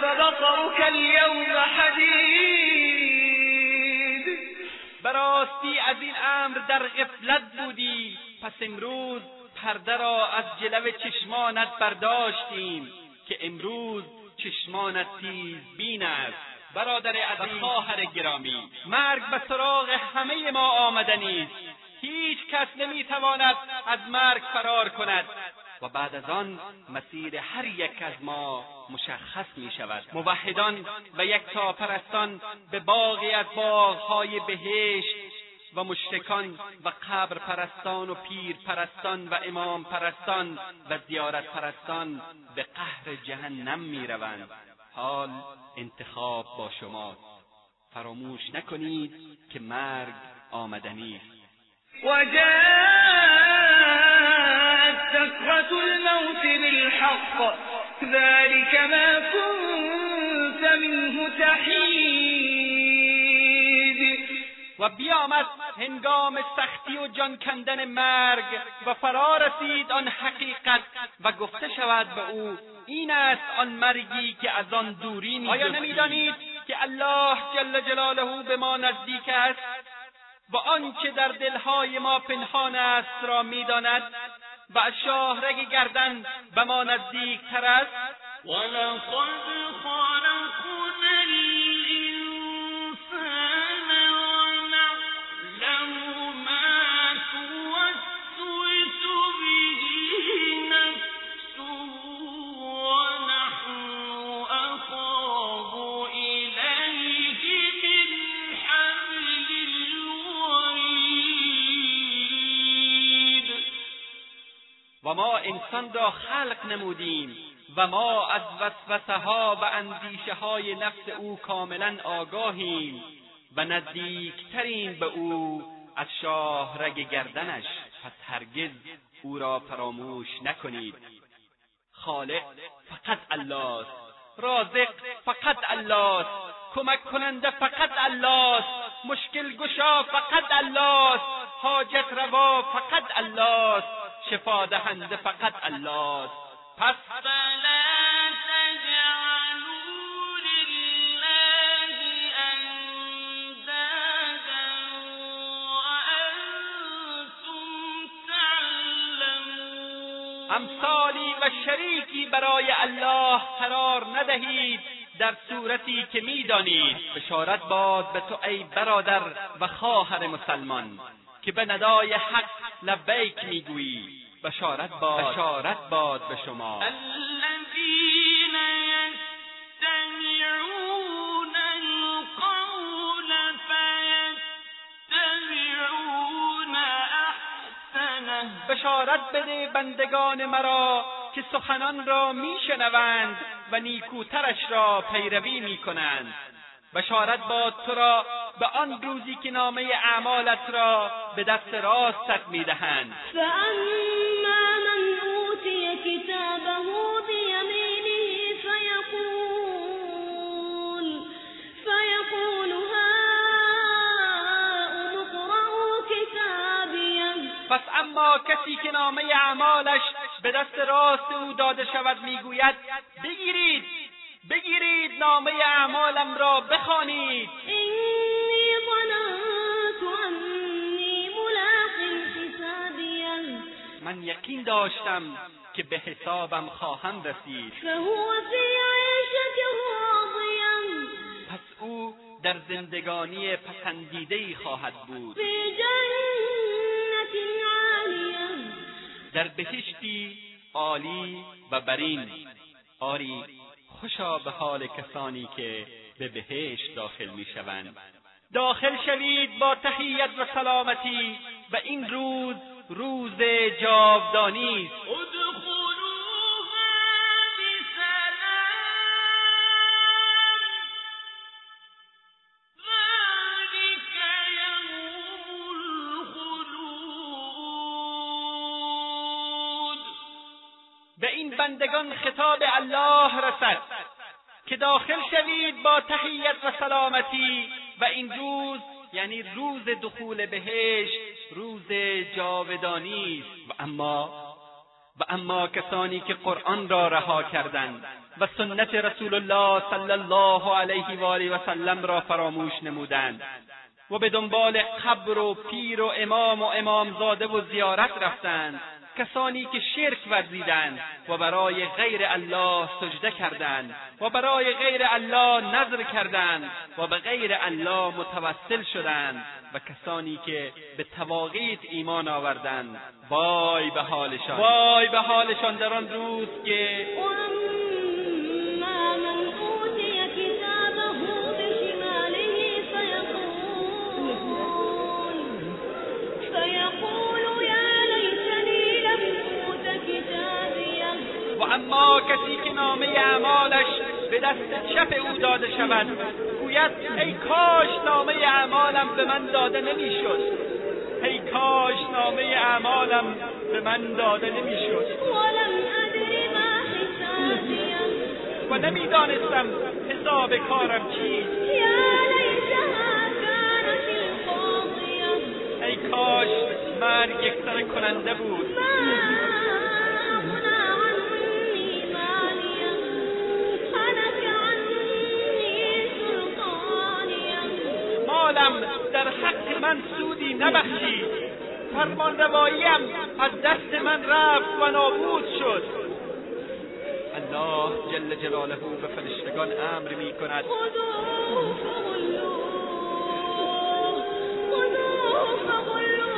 فبصرك اليوم حديد. براستی از این امر در غفلت بودی. پس امروز پرده را از جلو چشمانت برداشتیم که امروز چشمانت تیز بین است. برادر عزیز خواهر گرامی. مرگ به سراغ همه ما آمدنی است. هیچ کس نمی‌تواند از مرگ فرار کند. و بعد از آن مسیر هر یک از ما مشخص می شود. موحدان و یک پرستان به باغی از باغهای بهشت و مشرکان و قبر پرستان و پیر پرستان و امام پرستان و زیارت پرستان به قهر جهنم می روند. حال انتخاب با شماست. فراموش نکنید که مرگ آمدنی است. سكرة الموت بالحق. ذلك ما كنت منه تحید و بیامد هنگام سختی و جان کندن مرگ و فرا رسید آن حقیقت و گفته شود به او این است آن مرگی که از آن دوری می آیا نمی‌دانید که الله جل جلاله به ما نزدیک است؟ و آنچه در دلهای ما پنهان است را می‌داند و از شاهرگ گردن به ما نزدیکتر است. ولقد خلقنا ما انسان را خلق نمودیم و ما از وسوسه ها و اندیشه های نفس او کاملا آگاهیم و نزدیکترین به او از شاهرگ گردنش پس هرگز او را فراموش نکنید. خالق فقط الله است رازق فقط الله است کمک کننده فقط الله است مشکل گشا فقط الله است حاجت روا فقط الله است شفا دهنده فقط الله است پس امثالی و شریکی برای الله قرار ندهید. در صورتی که می‌دانید. بشارت باد به تو ای برادر و خواهر مسلمان که به ندای حق لبیک می‌گویی. بشارت باد. بشارت باد به شما. الذين يستمعون القول فيتبعون احسنه بشارت بده بندگان مرا که سخنان را میشنوند و نیکوترش را پیروی می‌کنند. بشارت باد تو را به آن روزی که نامه اعمالت را به دست راستت می‌دهند. پس اما کسی که نامه اعمالش به دست راست او داده شود می‌گوید بگیرید بگیرید نامه اعمالم را بخوانید. من یقین داشتم که به حسابم خواهم رسید. پس او در زندگانی پسندیدهای خواهد بود. در بهشتی عالی و برین. آری خوشا به حال کسانی که به بهشت داخل می‌شوند. داخل شوید با تحیت و سلامتی و این روز روز جاودانی است. بندگان خطاب الله رسد که داخل شوید با تحیت و سلامتی و این روز یعنی روز دخول بهشت روز جاودانی است. و اما و اما کسانی که قرآن را رها کردند و سنت رسول الله صلی الله علیه و آله و سلم را فراموش نمودند و به دنبال قبر و پیر و امام و امامزاده و زیارت رفتند کسانی که شرک ورزیدند و برای غیر الله سجده کردند و برای غیر الله نظر کردند و به غیر الله متوسل شدند و کسانی که به تواقیت ایمان آوردند. وای به حالشان. وای به حالشان در آن روز که اما کسی که نامه اعمالش به دست چپ او داده شود گوید ای کاش نامه اعمالم به من داده نمی‌شد. ای کاش نامه اعمالم به من داده نمی‌شد. و نمی‌دانستم حساب کارم چیست. ای کاش مرگ یکسر کننده بود. من سودی نبخشید فرمان رواییم از دست من رفت و نابود شد. الله جل جلاله به فرشتگان امر می کند خذوه فغلوه خذوه فغلوه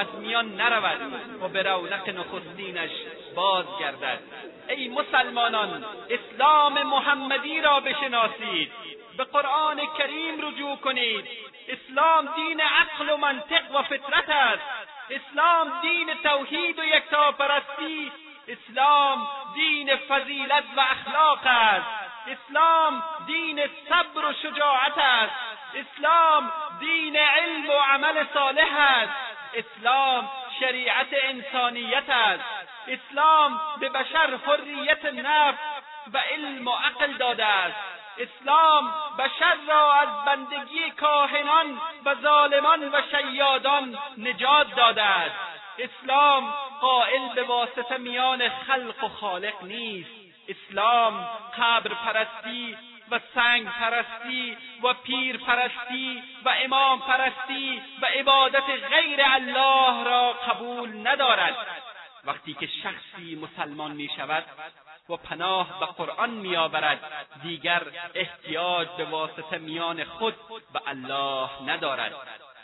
از میان نرود و به رونق نخستینش بازگردد. ای مسلمانان اسلام محمدی را بشناسید. به قرآن کریم رجوع کنید. اسلام دین عقل و منطق و فطرت است. اسلام دین توحید و یکتاپرستی. اسلام دین فضیلت و اخلاق است. اسلام دین صبر و شجاعت است. اسلام دین علم و عمل صالح است. اسلام شریعت انسانیت است. اسلام به بشر حریت نفس و علم و عقل داده است. اسلام بشر را از بندگی کاهنان و ظالمان و شیادان نجات داده است. اسلام قائل به واسطه میان خلق و خالق نیست. اسلام قبر پرستی و سنگ پرستی و پیر پرستی و امام پرستی و عبادت غیر الله را قبول ندارد. وقتی که شخصی مسلمان می شود و پناه به قرآن می آورد دیگر احتیاج به واسطه میان خود به الله ندارد.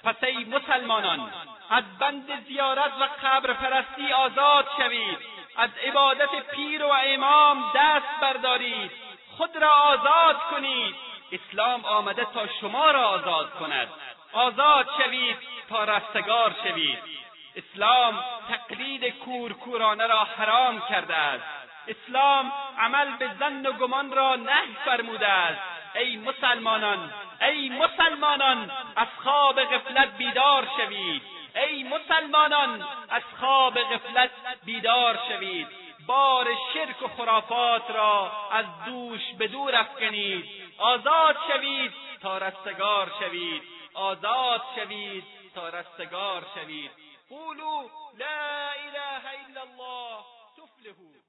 پس ای مسلمانان از بند زیارت و قبر پرستی آزاد شوید. از عبادت پیر و امام دست بردارید. خود را آزاد کنید. اسلام آمده تا شما را آزاد کند. آزاد شوید تا رستگار شوید. اسلام تقلید کورکورانه را حرام کرده است. اسلام عمل به زن و گمان را نهی فرموده است. ای مسلمانان ای مسلمانان از خواب غفلت بیدار شوید. ای مسلمانان از خواب غفلت بیدار شوید. بار شرک و خرافات را از دوش به دور افکنید. آزاد شوید تا رستگار شوید. آزاد شوید تا رستگار شوید. قولوا لا اله الا الله تفلحوا